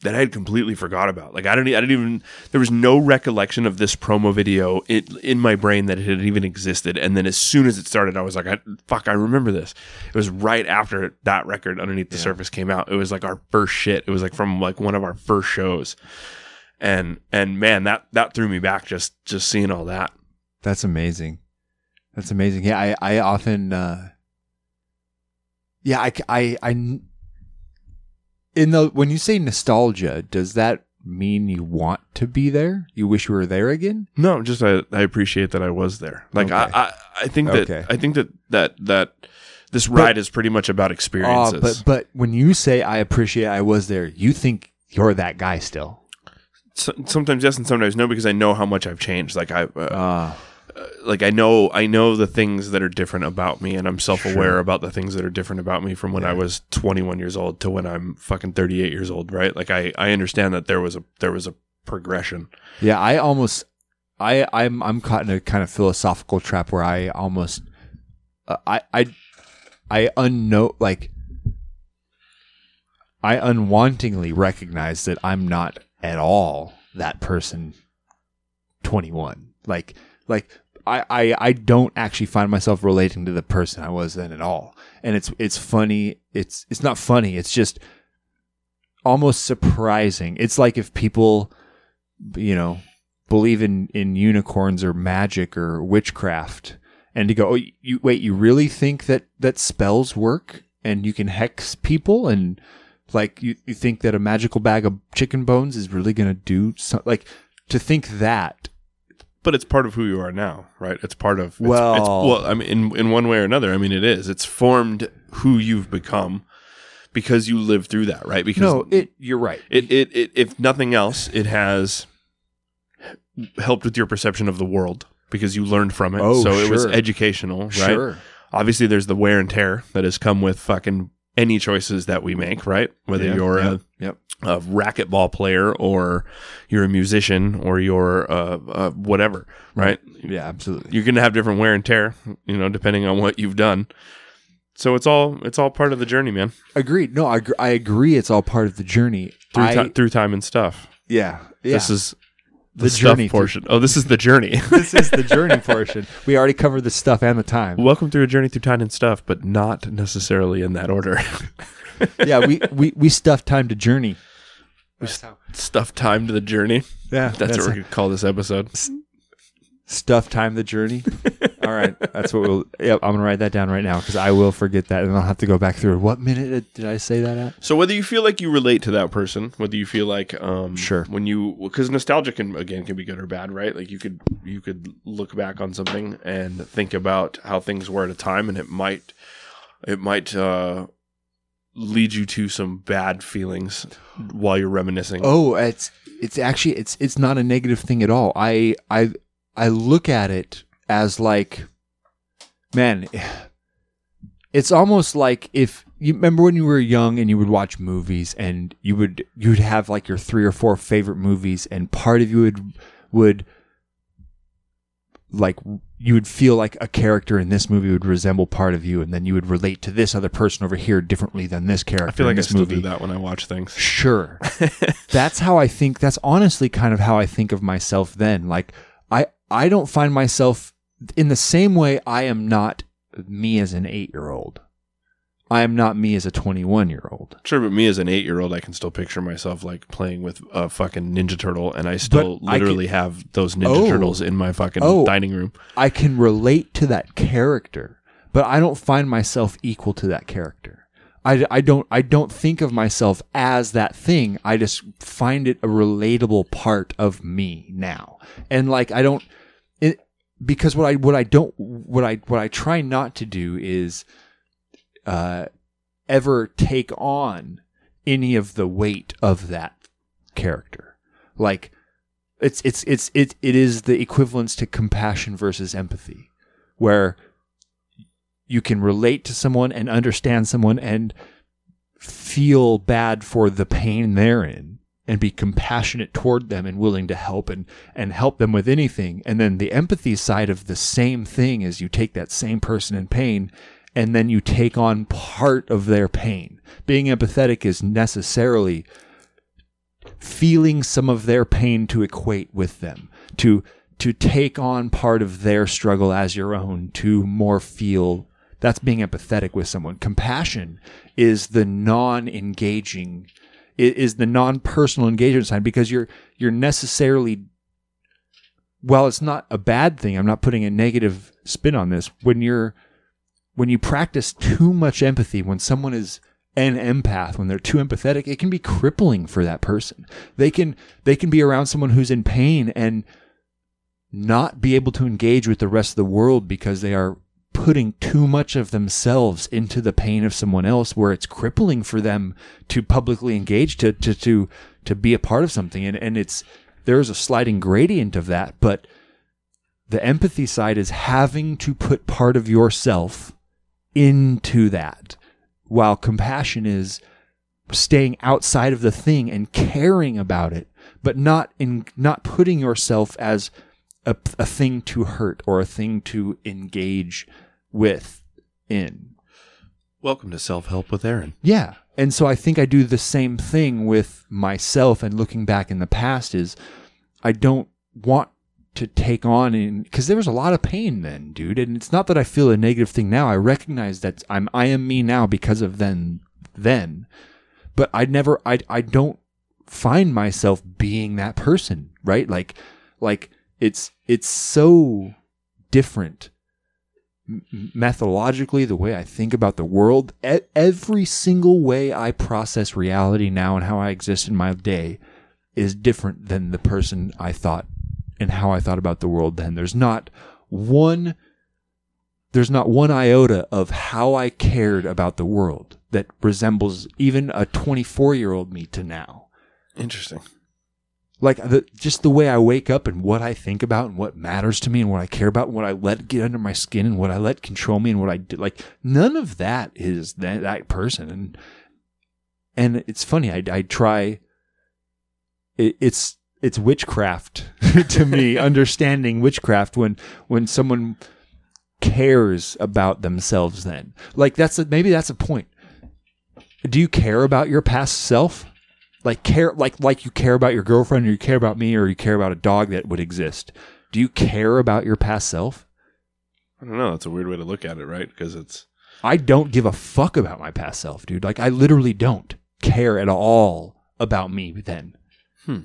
that I had completely forgot about. Like I don't, I didn't even. There was no recollection of this promo video in, in my brain that it had even existed. And then as soon as it started, I was like, I, "Fuck, I remember this." It was right after that record, "Underneath the Surface," came out. It was like our first shit. It was like from like one of our first shows, and and man, that that threw me back just just seeing all that. That's amazing. That's amazing. Yeah, I, I often, uh, yeah, I, I, I, in the, when you say nostalgia, does that mean you want to be there? You wish you were there again? No, just I, I appreciate that I was there. Like Okay. I, I, I think that Okay. I think that that that this ride is pretty much about experiences. but, but when you say I appreciate I was there, you think you're that guy still. So- sometimes yes and sometimes no because I know how much I've changed. Like I, uh, Like I know I know the things that are different about me, and I'm self aware about the things that are different about me from when I was 21 years old to when I'm fucking 38 years old. Right? Like I, I understand that there was a there was a progression. Yeah, I almost, I, I'm, I'm caught in a kind of philosophical trap where I almost, uh, I, I, I unknow like, I unwantingly recognize that I'm not at all that person. Twenty one, like, like I, I, I don't actually find myself relating to the person I was then at all, and it's, it's funny. It's, it's not funny. It's just almost surprising. It's like if people you know, believe in in unicorns or magic or witchcraft, and to go, oh, you wait, you really think that that spells work and you can hex people and like you, you think that a magical bag of chicken bones is really gonna do something like to think that But it's part of who you are now, right? It's part of it's, Well- it's, well, I mean, in in one way or another, I mean, it is. It's formed who you've become because you lived through that, right? Because no, it you're right. it, it, it if nothing else, it has helped with your perception of the world because you learned from it. Oh, so it was educational, right? Sure. Obviously, there's the wear and tear that has come with fucking any choices that we make, right? Whether Yeah, you're yeah, a yep. A racquetball player or you're a musician or you're uh, uh, whatever, right? Yeah, absolutely. You're gonna have different wear and tear, you know, depending on what you've done. So it's all it's all part of the journey, man. Agreed. No, I, I agree. It's all part of the journey. Through I, ti- through time and stuff. yeah, yeah. This is the, The journey through- portion. Oh, this is the journey. [LAUGHS] this is the journey portion. We already covered the stuff and the time. Welcome through a journey through time and stuff, but not necessarily in that order. [LAUGHS] yeah, we, we we stuff time to journey. Stuff time to the journey. Yeah, That's, what we're gonna call this episode. stuff time the journey. [LAUGHS] All right, that's what we'll. Yep, I'm gonna write that down right now because I will forget that, and I'll have to go back through. it. What minute did I say that at? So whether you feel like you relate to that person, whether you feel like um Sure. when you because nostalgia can again can be good or bad, right? Like you could you could look back on something and think about how things were at a time and it might it might uh lead you to some bad feelings while you're reminiscing. Oh, it's it's actually it's it's not a negative thing at all. I I I look at it as like, man, [SIGHS] it's almost like if you remember when you were young and you would watch movies and you would you would have like your three or four favorite movies and part of you would would like you would feel like a character in this movie would resemble part of you and then you would relate to this other person over here differently than this character I feel like I this still movie do that when I watch things. Sure. [LAUGHS] that's how I think that's honestly kind of how I think of myself then. Like I I don't find myself in the same way I am not me as an 8-year-old. I am not me as a 21-year-old. Sure, but me as an eight year old, I can still picture myself like playing with a fucking Ninja Turtle, and I still But I literally have those Ninja Oh. Turtles in my fucking Oh. dining room. I can relate to that character, but I don't find myself equal to that character. I, I don't I don't think of myself as that thing. I just find it a relatable part of me now, and like I don't it because what I what I don't what I what I try not to do is uh ever take on any of the weight of that character. Like it's it's it's it it is the equivalence to compassion versus empathy where you can relate to someone and understand someone and feel bad for the pain they're in and be compassionate toward them and willing to help and and help them with anything and then the empathy side of the same thing is you take that same person in pain and then you take on part of their pain being empathetic is necessarily feeling some of their pain to equate with them to to take on part of their struggle as your own to more feel that's being empathetic with someone compassion is the non-engaging is the non-personal engagement side because you're you're necessarily well it's not a bad thing i'm not putting a negative spin on this. When you're when you practice too much empathy, when someone is an empath, when they're too empathetic, it can be crippling for that person. They can they can be around someone who's in pain and not be able to engage with the rest of the world because they are putting too much of themselves into the pain of someone else where it's crippling for them to publicly engage to to to to be a part of something and and it's there's a sliding gradient of that but the empathy side is having to put part of yourself into that while compassion is staying outside of the thing and caring about it but not in not putting yourself as a, a thing to hurt or a thing to engage with in Welcome to Self Help with Aaron. yeah. And so I think I do the same thing with myself and looking back in the past is I don't want to take on in because there was a lot of pain then, dude. And it's not that I feel a negative thing now. I recognize that I'm I am me now because of then then. But I never I I don't find myself being that person, right? Like like it's it's so different methodologically the way i think about the world every single way i process reality now and how i exist in my day is different than the person i thought and how i thought about the world then. There's not one there's not one iota of how i cared about the world that resembles even a 24 year old me to now. Interesting. like the, just the way I wake up and what I think about and what matters to me and what I care about and what I let get under my skin and what I let control me and what I do like none of that is that, that person. And and it's funny I I try it, it's it's witchcraft [LAUGHS] to me [LAUGHS] understanding witchcraft when when someone cares about themselves then. Like that's a, maybe that's a point. Do you care about your past self? Like care like like you care about your girlfriend or you care about me or you care about a dog that would exist. Do you care about your past self? I don't know. That's a weird way to look at it, right? Because it's i don't give a fuck about my past self dude. Like i literally don't care at all about me then hmm.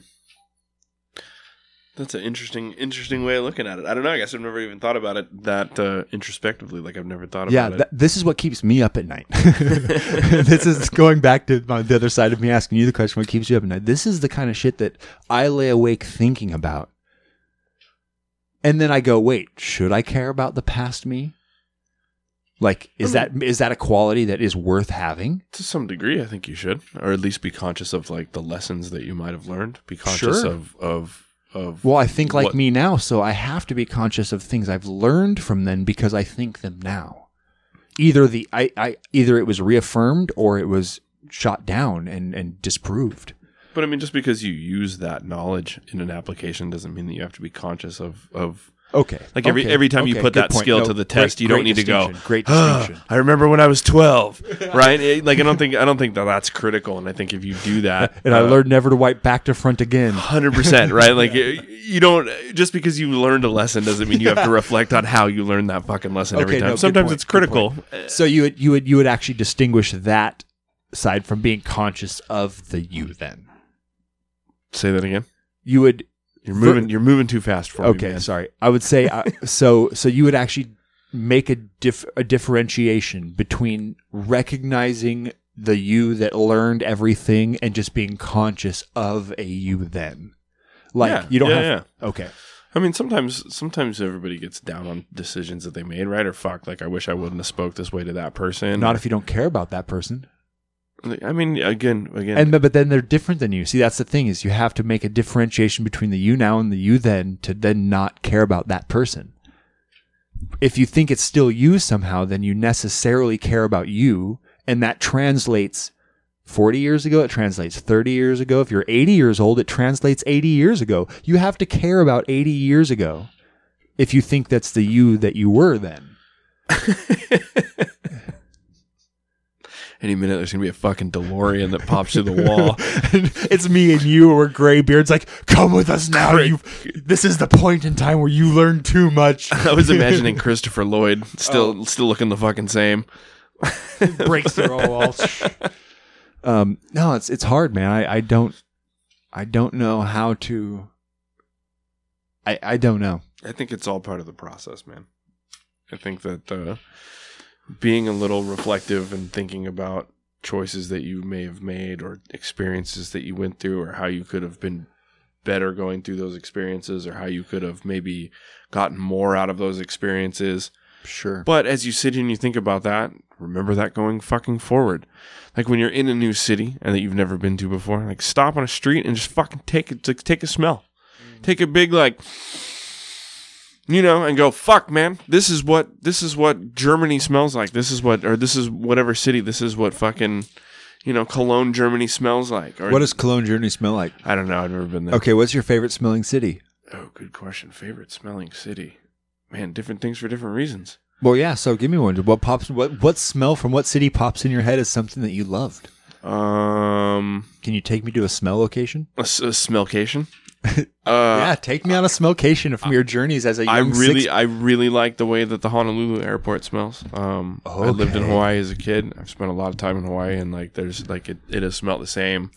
That's an interesting, interesting way of looking at it. I don't know. I guess I've never even thought about it that uh, introspectively. Like I've never thought yeah about th- it. Yeah, this is what keeps me up at night [LAUGHS] [LAUGHS] this is going back to my, the other side of me asking you the question what keeps you up at night this is the kind of shit that i lay awake thinking about and then i go wait should i care about the past me like is that is that a quality that is worth having. To some degree, I think you should, or at least be conscious of like the lessons that you might have learned. Be conscious Sure. of of of. well i think like what- me now so i have to be conscious of things i've learned from then because i think them now either the i, I either it was reaffirmed or it was shot down and and disproved But I mean, just because you use that knowledge in an application doesn't mean that you have to be conscious of of. Okay. Like every Okay. every time you put Good that point. skill No, to the great- test, you don't need to go. Great "Ah, distinction. I remember when I was twelve, right? It- like I don't think I don't think that that's critical, and I think if you do that, [LAUGHS] and I learned never to wipe back to front again. hundred percent, right? [LAUGHS] Like you you don't just because you learned a lesson doesn't mean you have to reflect on how you learned that fucking lesson every Okay, time. no, Sometimes it's critical. So you would you would you would actually distinguish that side from being conscious of the you. Then Say that again. you would. You're moving. You're moving too fast for me. Okay, man. sorry. I would say uh, [LAUGHS] so. So you would actually make a dif- a differentiation between recognizing the you that learned everything and just being conscious of a you. Then, like Yeah, you don't yeah, have. Okay. I mean, sometimes sometimes everybody gets down on decisions that they made, right? Or fuck, like I wish I wouldn't have spoke this way to that person. Not if you don't care about that person. I mean, again, again, And but then they're different than you. See, that's the thing is you have to make a differentiation between the you now and the you then to then not care about that person. If you think it's still you somehow, then you necessarily care about you, and that translates 40 years ago, it translates 30 years ago. If you're 80 years old, it translates 80 years ago. You have to care about 80 years ago if you think that's the you that you were then. [LAUGHS] any minute there's gonna be a fucking DeLorean that pops through the [LAUGHS] wall. and [LAUGHS] it's me and you or gray beards like come with us now you this is the point in time where you learn too much [LAUGHS] I was imagining Christopher Lloyd still still looking the fucking same. breaks through all walls um no it's it's hard man i i don't i don't know how to i i don't know I think it's all part of the process, man. I think that uh, being a little reflective and thinking about choices that you may have made or experiences that you went through or how you could have been better going through those experiences or how you could have maybe gotten more out of those experiences. Sure. But as you sit here and you think about that, remember that going fucking forward. Like when you're in a new city and that you've never been to before, like stop on a street and just fucking take it, like, take a smell, mm-hmm. take a big like, you know, and go fuck, man. This is what this is what Germany smells like. This is what, or this is whatever city. This is what fucking, you know, Cologne, Germany smells like. Or what does Cologne Germany smell like? I don't know. I've never been there. Okay, what's your favorite smelling city? Oh, good question. Favorite smelling city. Man, different things for different reasons. Well, yeah. So give me one. What pops? What what smell from what city pops in your head as something that you loved? Um, Can you take me to a smell location? a, s- a smellcation. [LAUGHS] Uh, yeah, take me on a smellcation from your journeys as a young I really, six- I really like the way that the Honolulu airport smells. Um, I lived in Okay. Hawaii as a kid. I've spent a lot of time in Hawaii, and like, there's like it, it has smelled the same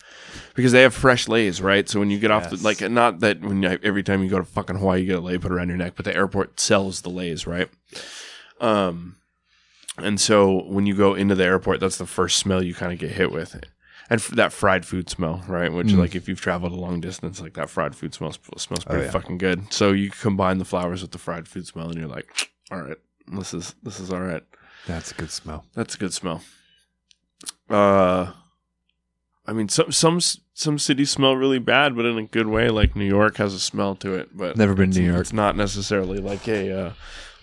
because they have fresh leis, right? So when you get off, the, Yes. like, not that when you, every time you go to fucking Hawaii, you get a lei put around your neck, but the airport sells the leis, right? Um, and so when you go into the airport, that's the first smell you kind of get hit with. And f- that fried food smell, right? Which, Mm. like, if you've traveled a long distance, like that fried food smells smells pretty Oh, yeah. fucking good. So you combine the flowers with the fried food smell, and you're like, all right, this is this is all right. That's a good smell. That's a good smell. Uh, I mean, some some some cities smell really bad, but in a good way. Like New York has a smell to it, but Never been to New York. It's not necessarily like a uh,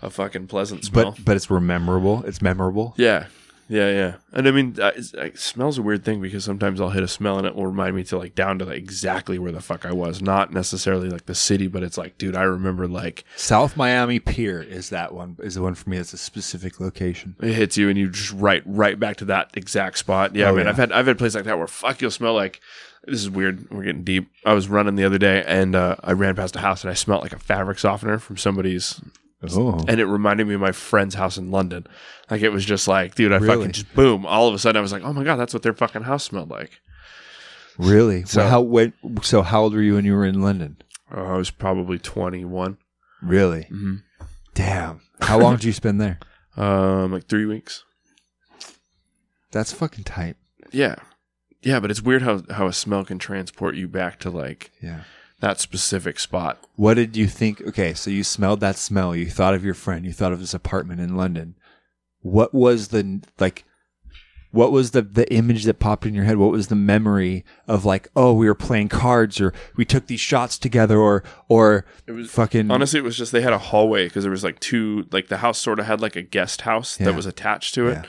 a fucking pleasant smell. But but it's memorable. It's memorable. Yeah, yeah, yeah. And I mean, uh, like, smell's a weird thing because sometimes I'll hit a smell and it will remind me to like down to like exactly where the fuck I was. Not necessarily like the city, but it's like, dude, I remember like South Miami Pier is that one. Is the one for me. That's a specific location. it hits you and you just right right back to that exact spot. Yeah, Oh, mean, yeah. I've had I've had places like that where fuck you'll smell like this is weird. We're getting deep. I was running the other day and uh, I ran past a house and I smelled like a fabric softener from somebody's Oh, and it reminded me of my friend's house in London. Like it was just like, dude, I Really? fucking just boom. All of a sudden, I was like, oh my god, that's what their fucking house smelled like. really? So- So how when, So how old were you when you were in London? Uh, I was probably twenty one, Really? Mhm. Damn. How long did you spend there? [LAUGHS] um, like three weeks. That's fucking tight. Yeah, yeah, but it's weird how how a smell can transport you back to like Yeah. That specific spot. What did you think? Okay, so you smelled that smell. You thought of your friend. You thought of his apartment in London. What was the like? What was the the image that popped in your head? What was the memory of like? Oh, we were playing cards, or we took these shots together, or or It was fucking honestly, it was just they had a hallway because there was like two, like the house sort of had like a guest house Yeah. that was attached to it,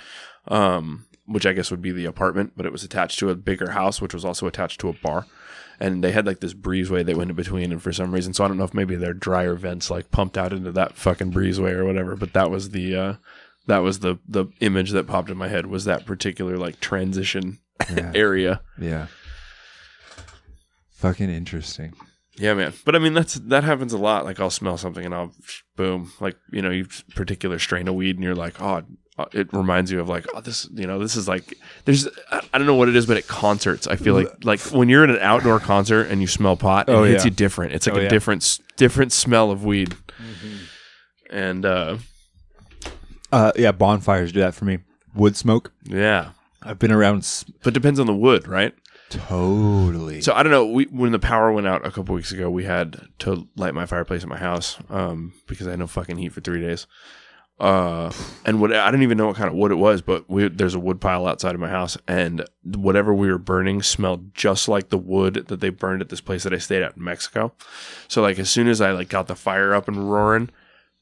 um, which I guess would be the apartment, but it was attached to a bigger house, which was also attached to a bar. And they had like this breezeway that went in between, and for some reason, so I don't know if maybe their dryer vents like pumped out into that fucking breezeway or whatever. But that was the uh, that was the the image that popped in my head was that particular like transition Yeah. [LAUGHS] area. yeah. Fucking interesting. Yeah, man. But I mean, that's that happens a lot. Like I'll smell something and I'll boom, like you know, you particular strain of weed, and you're like, oh, it reminds you of like, oh, this, you know, this is like, there's, I don't know what it is, but at concerts, I feel like, like when you're in an outdoor concert and you smell pot, it Oh, hits yeah. you different. It's like Oh, a yeah. different, different smell of weed. And uh, Uh, yeah, bonfires do that for me. Wood smoke. yeah, I've been around s- but depends on the wood, right? totally. So I don't know. We when the power went out a couple weeks ago, we had to light my fireplace at my house um, because I had no fucking heat for three days. Uh, and what I didn't even know what kind of wood it was, but we, there's a wood pile outside of my house, and whatever we were burning smelled just like the wood that they burned at this place that I stayed at in Mexico. So like as soon as I like got the fire up and roaring,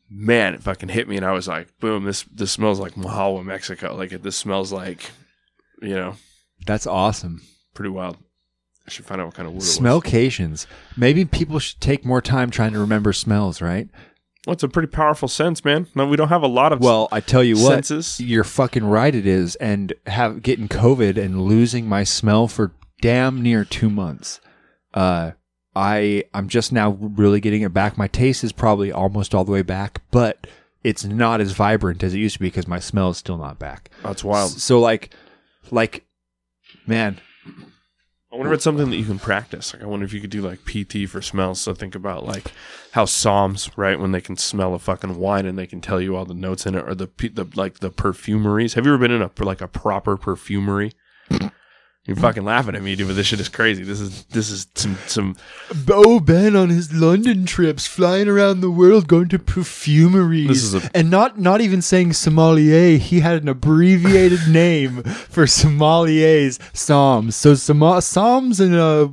man, it fucking hit me, and I was like, boom, this this smells like Mahalo, Mexico. Like it, this smells like, you know, That's awesome. pretty wild. I should find out what kind of wood it was. Smellcations. Maybe people should take more time trying to remember smells, right? Well, it's a pretty powerful sense, man. No, we don't have a lot of Well, I tell you what, senses. you're fucking right. It is, and have getting COVID and losing my smell for damn near two months. Uh, I I'm just now really getting it back. My taste is probably almost all the way back, but it's not as vibrant as it used to be because my smell is still not back. That's wild. So like, like, man, I wonder if it's something that you can practice. Like, I wonder if you could do like PT for smells. So think about like how somms, right, when they can smell a fucking wine and they can tell you all the notes in it, or the the like the perfumeries. Have you ever been in a like a proper perfumery? You're fucking laughing at me, dude. But this shit is crazy. This is this is some some. Oh, Ben on his London trips, flying around the world, going to perfumeries, This is a- and not not even saying sommelier. He had an abbreviated [LAUGHS] name for sommeliers, somms. So som- somms and uh,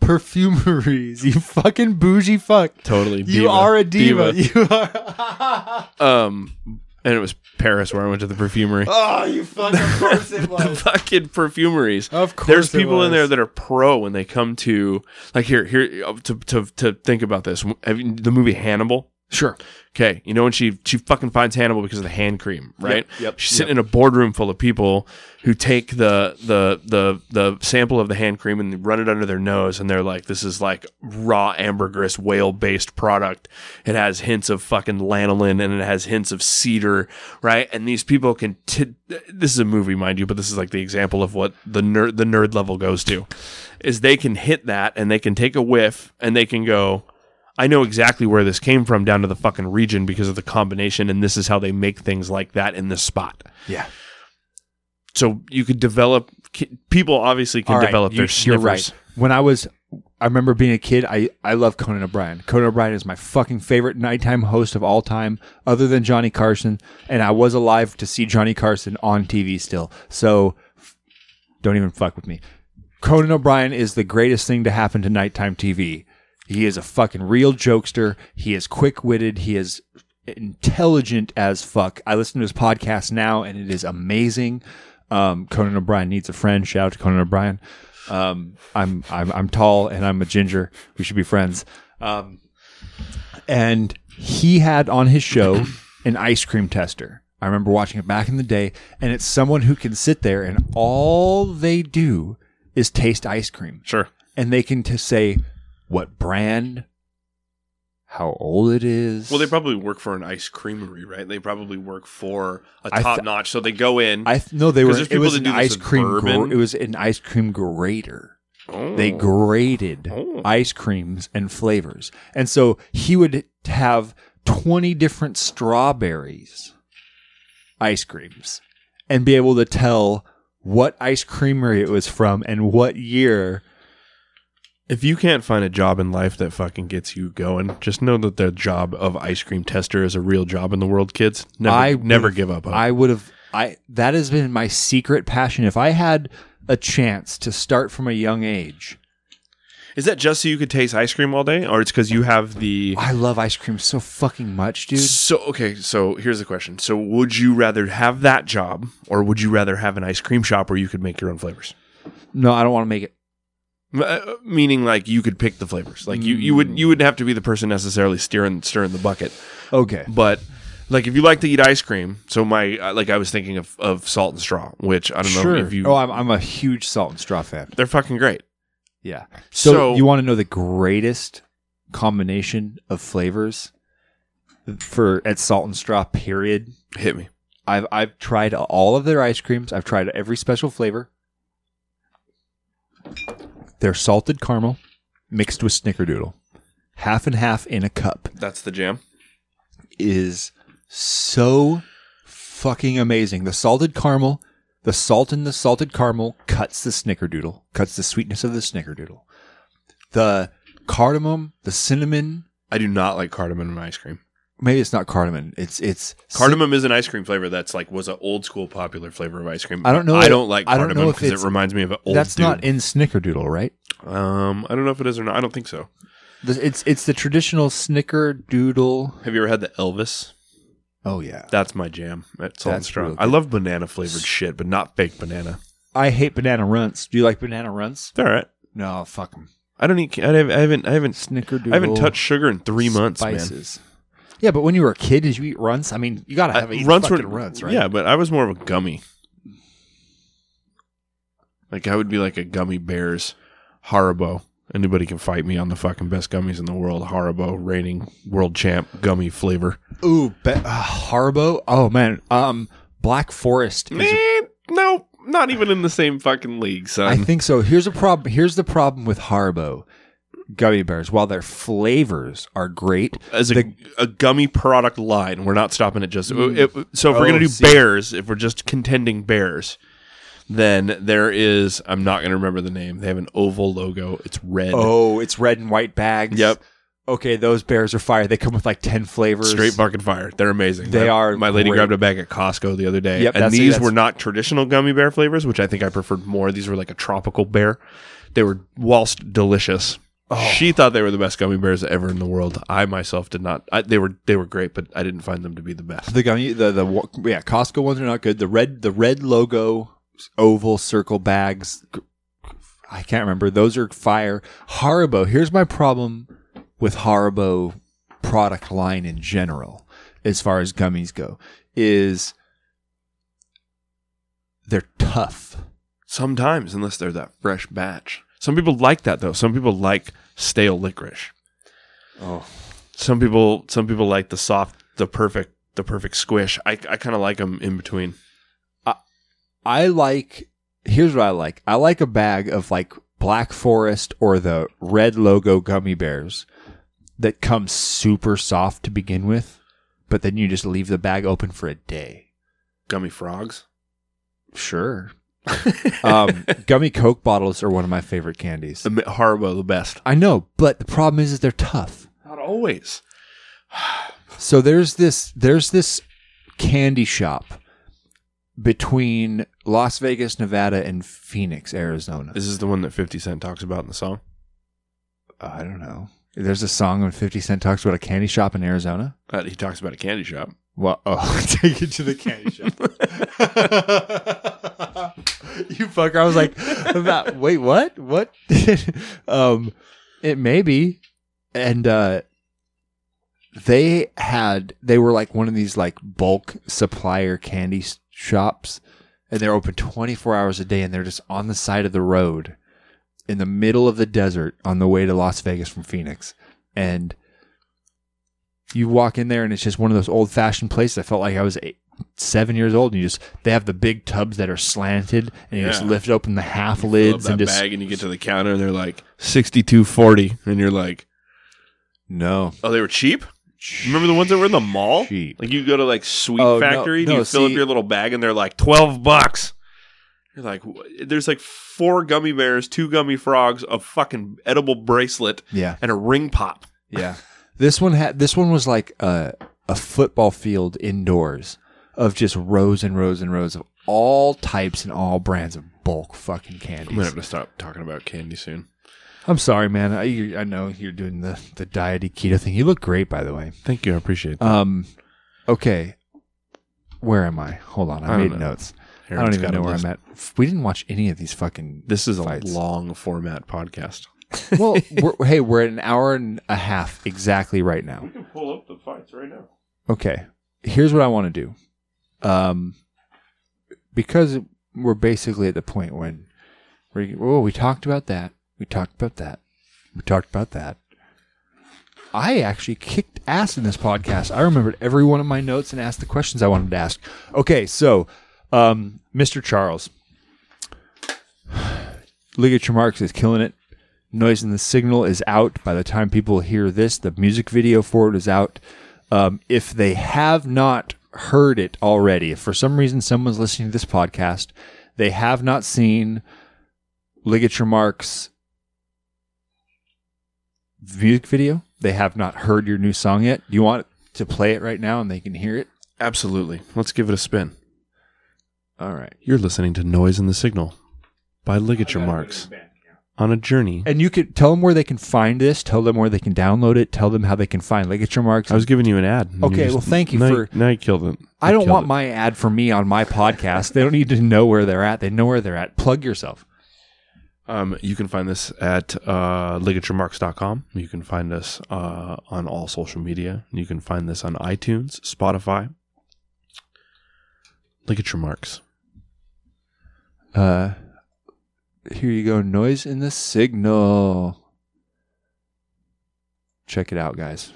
perfumeries. [LAUGHS] You fucking bougie fuck. Totally, You are a diva. Diva. [LAUGHS] You are. Um, and it was Paris where I went to the perfumery. [LAUGHS] oh, you fucking. Of course it [LAUGHS] the was. fucking perfumeries. Of course there's it people in there that are pro when they come to like here here to to to think about this. Have you, the movie Hannibal? Sure. Okay, you know when she she fucking finds Hannibal because of the hand cream, right? yep, She's sitting in a boardroom full of people who take the the the the sample of the hand cream and run it under their nose, and they're like, "This is like raw ambergris whale based product. It has hints of fucking lanolin and it has hints of cedar, right?" And these people can. T- this is a movie, mind you, but this is like the example of what the nerd the nerd level goes to, is they can hit that and they can take a whiff and they can go. I know exactly where this came from down to the fucking region because of the combination, and this is how they make things like that in this spot. Yeah. So you could develop. People obviously can right, develop you- their You're sniffers. right. When I was, I remember being a kid. I I love Conan O'Brien. Conan O'Brien is my fucking favorite nighttime host of all time, other than Johnny Carson. And I was alive to see Johnny Carson on TV still. So don't even fuck with me. Conan O'Brien is the greatest thing to happen to nighttime TV. He is a fucking real jokester. He is quick witted. He is intelligent as fuck. I listen to his podcast now, and it is amazing. Um, Conan O'Brien needs a friend. Shout out to Conan O'Brien. Um, I'm I'm I'm tall and I'm a ginger. We should be friends. Um, and he had on his show [CLEARS THROAT] an ice cream tester. I remember watching it back in the day, and it's someone who can sit there and all they do is taste ice cream Sure. and they can to say what brand, how old it is. Well, they probably work for an ice creamery, right? They probably work for a I th- top notch. So they go in. I th- no, they were. It was an ice cream. Gr- it was an ice cream grater. Oh. They graded Oh. ice creams and flavors, and so he would have twenty different strawberries ice creams, and be able to tell what ice creamery it was from and what year. If you can't find a job in life that fucking gets you going, just know that the job of ice cream tester is a real job in the world, kids. Never, I never give up. On it. I would have. I that has been my secret passion. If I had a chance to start from a young age, Is that just so you could taste ice cream all day, or it's because you have the? I love ice cream so fucking much, dude. So okay, so here's the question: So would you rather have that job, or would you rather have an ice cream shop where you could make your own flavors? No, I don't want to make it. Uh, meaning, like you could pick the flavors. Like you, you would you wouldn't have to be the person necessarily stirring stirring the bucket. Okay. But like if you like to eat ice cream, so my uh, like I was thinking of of salt and straw, which I don't know if you oh, I'm, I'm a huge salt and straw fan. they're fucking great. Yeah. So, So- you want to know the greatest combination of flavors for at salt and straw? Period. Hit me. I've I've tried all of their ice creams. I've tried every special flavor. They're salted caramel mixed with snickerdoodle, half and half in a cup. That's the jam. is so fucking amazing. The salted caramel, the salt in the salted caramel cuts the snickerdoodle, cuts the sweetness of the snickerdoodle. The cardamom, the cinnamon, I do not like cardamom in ice cream. Maybe it's not cardamom. It's it's Cardamom is an ice cream flavor that's like was an old school popular flavor of ice cream. I don't know I if- don't like I don't know cardamom if because it reminds me of an old. That's dude. not in snickerdoodle, right? Um, I don't know if it is or not. I don't think so. The- It's it's the traditional snickerdoodle. Have you ever had the Elvis? Oh yeah. That's my jam. At Salt and That's Straw. real I love banana flavored shit, but not fake banana. I hate banana runts. Do you like banana runts? They're all right. No, fuck them. I don't eat. I haven't. I haven't. I haven't, Snickerdoodle. I haven't touched sugar in three months, man. Yeah, but when you were a kid, did you eat runts? I mean, you gotta have I- runts fucking were runts, right? Yeah, but I was more of a gummy. Like I would be like a gummy bears, Haribo. Anybody can fight me on the fucking best gummies in the world. Haribo, reigning world champ gummy flavor. Ooh, be- uh, Haribo. Oh man, um, Black Forest. Is, no, not even in the same fucking league, son. I think so. Here's a problem. Here's the problem with Haribo gummy bears. While their flavors are great, as a, the- a gummy product line, we're not stopping at just. Mm. it- so if Oh, we're gonna oh, do see. bears, if we're just contending bears, then there is. I'm not gonna remember the name. They have an oval logo. It's red. oh, it's red and white bags. Yep. Okay, those bears are fire. They come with like ten flavors. Straight fucking fire. They're amazing. They My- are My lady great. grabbed a bag at Costco the other day, Yep, and these that's- were not traditional gummy bear flavors, which I think I preferred more. These were like a tropical bear. They were whilst delicious. Oh. She thought they were the best gummy bears ever in the world. I myself did not. I, they were they were great, but I didn't find them to be the best. The gummy, the the yeah, Costco ones are not good. The red, the red logo, oval circle bags. I can't remember. Those are fire. Haribo. Here's my problem with Haribo product line in general, as far as gummies go, is they're tough. Sometimes, unless they're that fresh batch. Some people like that though. Some people like stale licorice. Oh, Some people, some people like the soft, the perfect, the perfect squish. I, I kind of like them in between. I I like. Here's what I like. I like a bag of like Black Forest or the red logo gummy bears that come super soft to begin with, but then you just leave the bag open for a day. Gummy frogs. Sure. Um, gummy Coke bottles are one of my favorite candies. The Haribo, the best. I know, but the problem is, is they're tough. Not always. [SIGHS] So there's this there's this candy shop between Las Vegas, Nevada, and Phoenix, Arizona. This is the one that Fifty Cent talks about in the song. I don't know. There's a song when 50 Cent talks about a candy shop in Arizona. Uh, he talks about a candy shop. Well, oh, [LAUGHS] take it to the candy shop. [LAUGHS] you fucker. I was like, about, wait, what? What? [LAUGHS] um, it may be. And, uh, they had, they were like one of these like bulk supplier candy shops and they're open 24 hours a day and they're just on the side of the road in the middle of the desert on the way to Las Vegas from Phoenix. And you walk in there and it's just one of those old fashioned places. I felt like I was eight, seven years old. And you just they have the big tubs that are slanted, and you just lift open the half Fill up lids and just bag, and you get to the counter, and they're like sixty two forty, and you're like, no. oh, they were cheap. Remember the ones that were in the mall? Cheap. Like you go to like Sweet Oh, no, Factory, and no, you fill up your little bag, and they're like twelve bucks. You're like, wh- there's like four gummy bears, two gummy frogs, a fucking edible bracelet, Yeah, and a ring pop. yeah. [LAUGHS] This one had this one was like a a football field indoors of just rows and rows and rows of all types and all brands of bulk fucking candies. I'm gonna have to stop talking about candy soon. I'm sorry, man. I I know you're doing the the diety keto thing. You look great, by the way. Thank you, I appreciate that. Um, okay. Where am I? Hold on, I, I made notes. I don't even know where list. I'm at. We didn't watch any of these fucking. This is a long format podcast. Well, [LAUGHS] we're, hey, we're at an hour and a half exactly right now. We can pull up the fights right now. Okay, here's what I want to do. Um, because we're basically at the point when we oh we talked about that, we talked about that, we talked about that. I actually kicked ass in this podcast. I remembered every one of my notes and asked the questions I wanted to ask. Okay, so um, Mr. Charles, [SIGHS] Ligature Marks is killing it. Noise in the Signal is out. By the time people hear this, the music video for it is out. Um, if they have not heard it already, if for some reason someone's listening to this podcast, they have not seen Ligature Marks music video, they have not heard your new song yet. Do you want to play it right now and they can hear it? Absolutely. Let's give it a spin. All right. You're listening to Noise in the Signal by Ligature Marks on a journey. And you could tell them where they can find this, tell them where they can download it, tell them how they can find Ligature Marks. I was giving you an ad. Okay, just- well, thank you now for- now you killed it. I don't want it. my ad for me on my podcast. they don't need to know where they're at. They know where they're at. Plug yourself. Um, you can find this at uh, ligaturemarks.com. You can find us uh, on all social media. You can find this on iTunes, Spotify. Ligature Marks. Uh, here you go. Noise in the signal. Check it out, guys.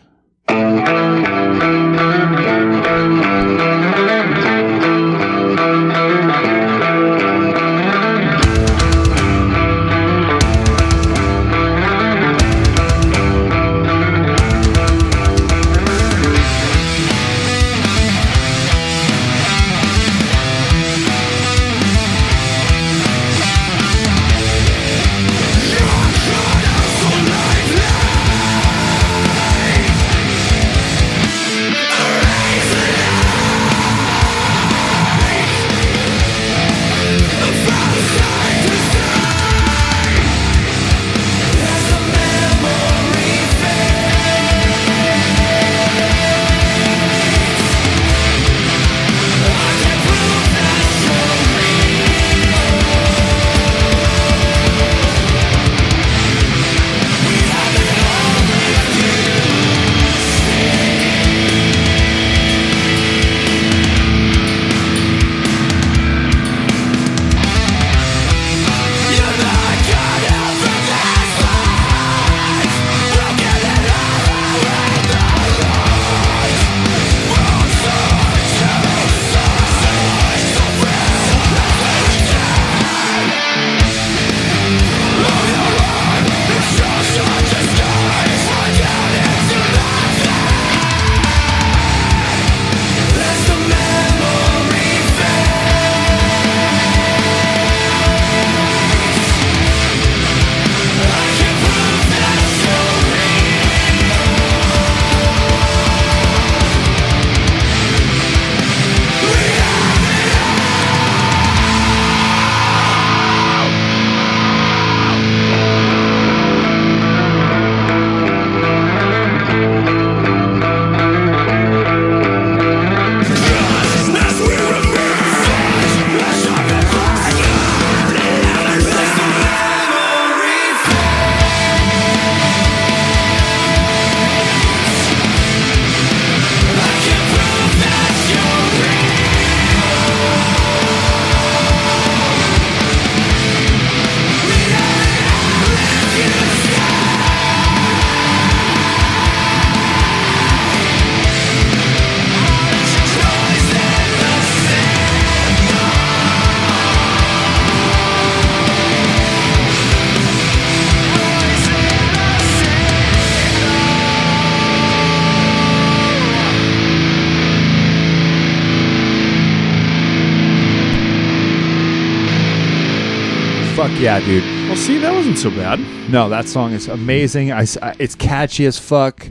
Yeah, dude. Well, see, that wasn't so bad. No, that song is amazing. I, I- it's catchy as fuck.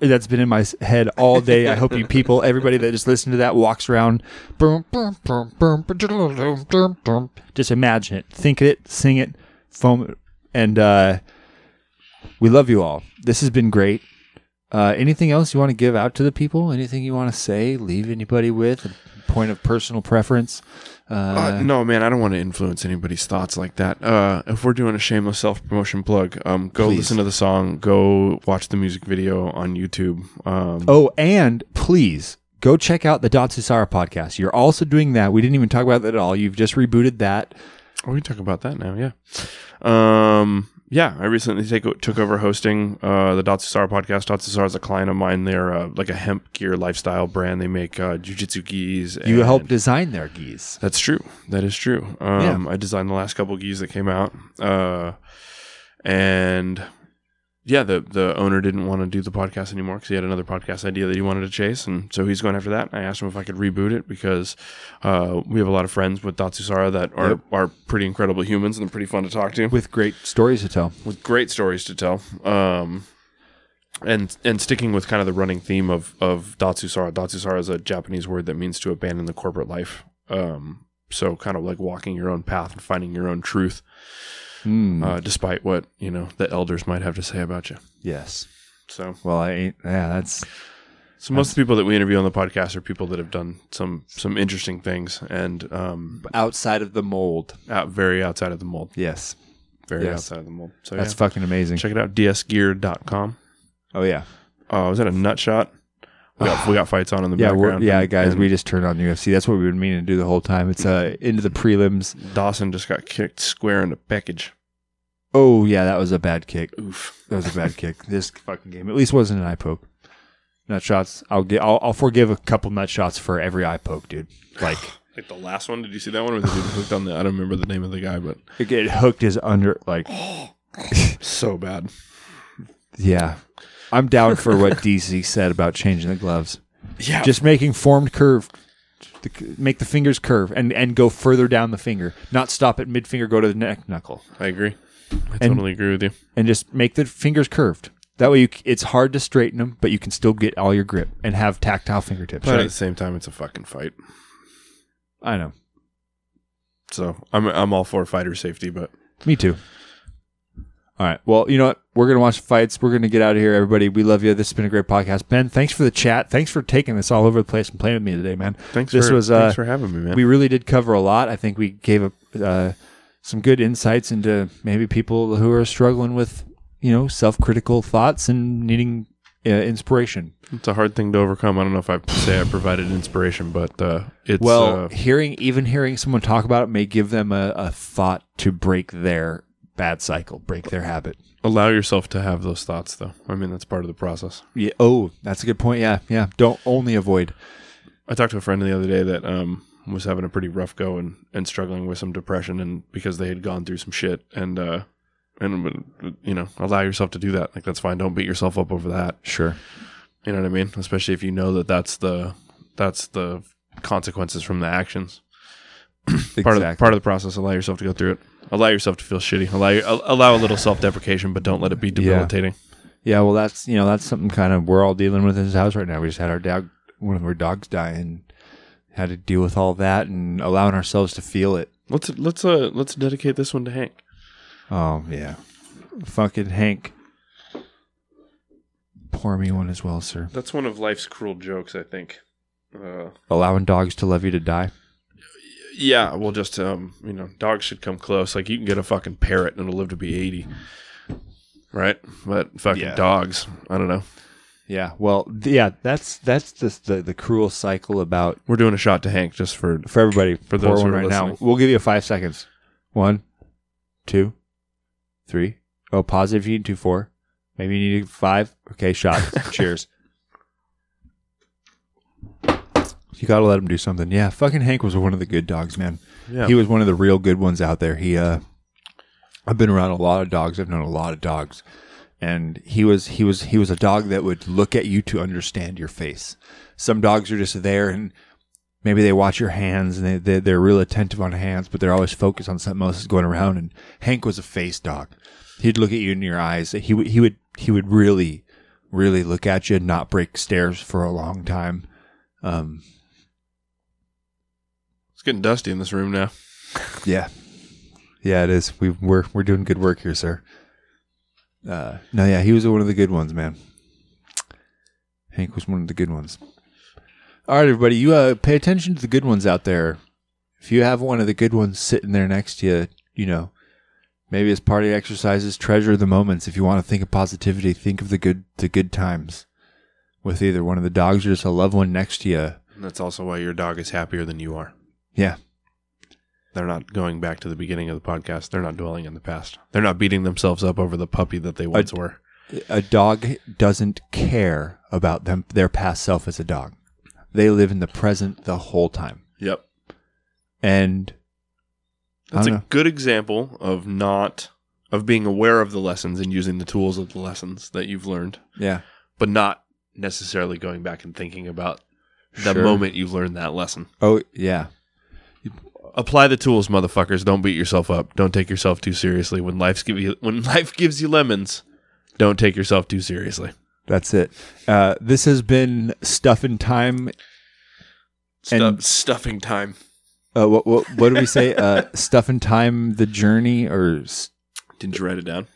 That's been in my head all day. I hope you people, everybody that just listened to that, walks around. Just imagine it, think it, sing it, foam it, and uh, we love you all. This has been great. Uh, anything else you want to give out to the people? Anything you want to say? Leave anybody with point of personal preference? Uh, no, man, I don't want to influence anybody's thoughts like that. Uh, if we're doing a shameless self promotion plug, um, go Please. listen to the song. Go watch the music video on YouTube. Um, Oh, and please go check out the Dot Datsusara podcast. You're also doing that. We didn't even talk about that at all. You've just rebooted that. Oh, we can talk about that now. Yeah. Um, yeah, I recently take, took over hosting uh, the Datsusara podcast. Datsusara is a client of mine. They're uh, like a hemp gear lifestyle brand. They make uh, jujitsu gis. You helped design their geese. That's true. That is true. Um, I designed the last couple geese that came out. Uh, and yeah, the the owner didn't want to do the podcast anymore because he had another podcast idea that he wanted to chase, and so he's going after that. I asked him if I could reboot it because uh, we have a lot of friends with Datsusara that are Yep. are pretty incredible humans and they're pretty fun to talk to With great stories to tell. with great stories to tell. Um, and and sticking with kind of the running theme of of Datsusara. Datsusara is a Japanese word that means to abandon the corporate life. Um, so kind of like walking your own path and finding your own truth, Mm, uh, despite what you know the elders might have to say about you. yes. So, Well, I ain't. Yeah, that's. so most of the people that we interview on the podcast are people that have done some some interesting things and um, Outside of the mold. out very outside of the mold, Yes. very Yes. outside of the mold. So That's yeah. fucking amazing. check it out, dsgear.com. Oh, yeah. Oh, was that a nut shot? We got, we got fights on in the Yeah, background. yeah, and- guys, and we just turned on UFC. That's what we've been meaning to do the whole time. It's uh into the prelims. Dawson just got kicked square in the package. Oh yeah, that was a bad kick. Oof. That was a bad kick. [LAUGHS] This fucking game, at least, wasn't an eye poke. Nut shots. I'll get. I'll, I'll forgive a couple nut shots for every eye poke, dude. Like [SIGHS] Like the last one, did you see that one? Where the dude hooked on the? I don't remember the name of the guy, but it hooked is under. Like [GASPS] so bad. yeah, I'm down for what [LAUGHS] DC said about changing the gloves. Yeah, Just making formed curve. The, make the fingers curve and and go further down the finger, not stop at mid finger. Go to the neck knuckle. I agree. I And- totally agree with you. and just make the fingers curved. That way, you, it's hard to straighten them, but you can still get all your grip and have tactile fingertips. But at the same time, it's a fucking fight. I know. So I'm I'm all for fighter safety, but Me too. All right. Well, you know what? We're gonna watch fights. We're gonna get out of here, everybody. We love you. This has been a great podcast, Ben. Thanks for the chat. Thanks for taking this all over the place and playing with me today, man. thanks. This for, was uh, thanks for having me, man. we really did cover a lot. I think we gave a, uh, some good insights into maybe people who are struggling with you know self-critical thoughts and needing uh, inspiration. it's a hard thing to overcome. I don't know if I say I provided inspiration, but uh, it's Well, uh, hearing even hearing someone talk about it may give them a, a thought to break their bad cycle, break their habit. allow yourself to have those thoughts, though. I mean, that's part of the process. Yeah. Oh, that's a good point. Yeah. Yeah. Don't only avoid. I talked to a friend the other day that um, was having a pretty rough go and, and struggling with some depression, and because they had gone through some shit, and uh, and you know, allow yourself to do that. Like that's fine. Don't beat yourself up over that. Sure. You know what I mean? Especially if you know that that's the that's the consequences from the actions. [CLEARS THROAT] Part of the, part of the process. Allow yourself to go through it. Allow yourself to feel shitty. Allow your, allow a little self deprecation, but don't let it be debilitating. Yeah. Well, that's you know that's something kind of we're all dealing with in this house right now. We just had our dog, one of our dogs die, and had to deal with all that and allowing ourselves to feel it. Let's let's uh let's dedicate this one to Hank. Oh yeah. Fucking Hank. Pour me one as well, sir. That's one of life's cruel jokes, I think. Uh, Allowing dogs to love you to die. Yeah, well, just um, you know, dogs should come close. Like you can get a fucking parrot and it'll live to be eighty, right? But fucking Yeah. dogs, I don't know. Yeah. Well, th- yeah. That's that's just the the cruel cycle about We're doing a shot to Hank just for for everybody For those who one are right now. listening. We'll give you five seconds. One, two, three. Oh, positive. You need two, four. Maybe you need five. Okay, shot. [LAUGHS] Cheers. You gotta let him do something. Yeah, fucking Hank was one of the good dogs, man. yeah. He was one of the real good ones out there. He, uh, I've been around a lot of dogs. I've known a lot of dogs, and he was he was he was a dog that would look at you to understand your face. Some dogs are just there and maybe they watch your hands and they, they they're real attentive on hands, but they're always focused on something else that's going around. And Hank was a face dog. He'd look at you in your eyes. He would he would he would really really look at you and not break stares for a long time. Um, getting dusty in this room now. yeah, yeah, it is. We we're we're doing good work here, sir. Uh, no, yeah, he was one of the good ones, man. Hank was one of the good ones. All right, everybody, you uh, pay attention to the good ones out there. If you have one of the good ones sitting there next to you, you know, maybe as part of exercises, treasure the moments. If you want to think of positivity, think of the good the good times with either one of the dogs or just a loved one next to you. And that's also why your dog is happier than you are. Yeah, They're not going back to the beginning of the podcast. They're not dwelling in the past. They're not beating themselves up over the puppy that they once were. a dog doesn't care about them their past self as a dog. They live in the present the whole time. Yep. And That's a know. good example of not of being aware of the lessons and using the tools of the lessons that you've learned, yeah, but not necessarily going back and thinking about the Sure. moment you've learned that lesson. oh yeah, Apply the tools, motherfuckers. Don't beat yourself up. Don't take yourself too seriously. When life's give you when [LAUGHS] life gives you lemons, don't take yourself too seriously. that's it. Uh, this has been stuff in time. Stuff, And- stuffing time. Uh, what what what did we say? Uh, [LAUGHS] stuff in time, the journey, or s- Didn't you write it down?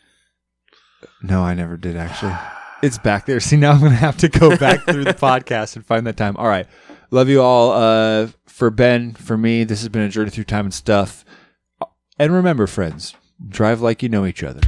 no? I never did actually. It's back there. See, now I'm gonna have to go back through the [LAUGHS] podcast and find that time. All right, love you all. Uh, for Ben, for me, this has been a journey through time and stuff. And remember, friends, drive like you know each other.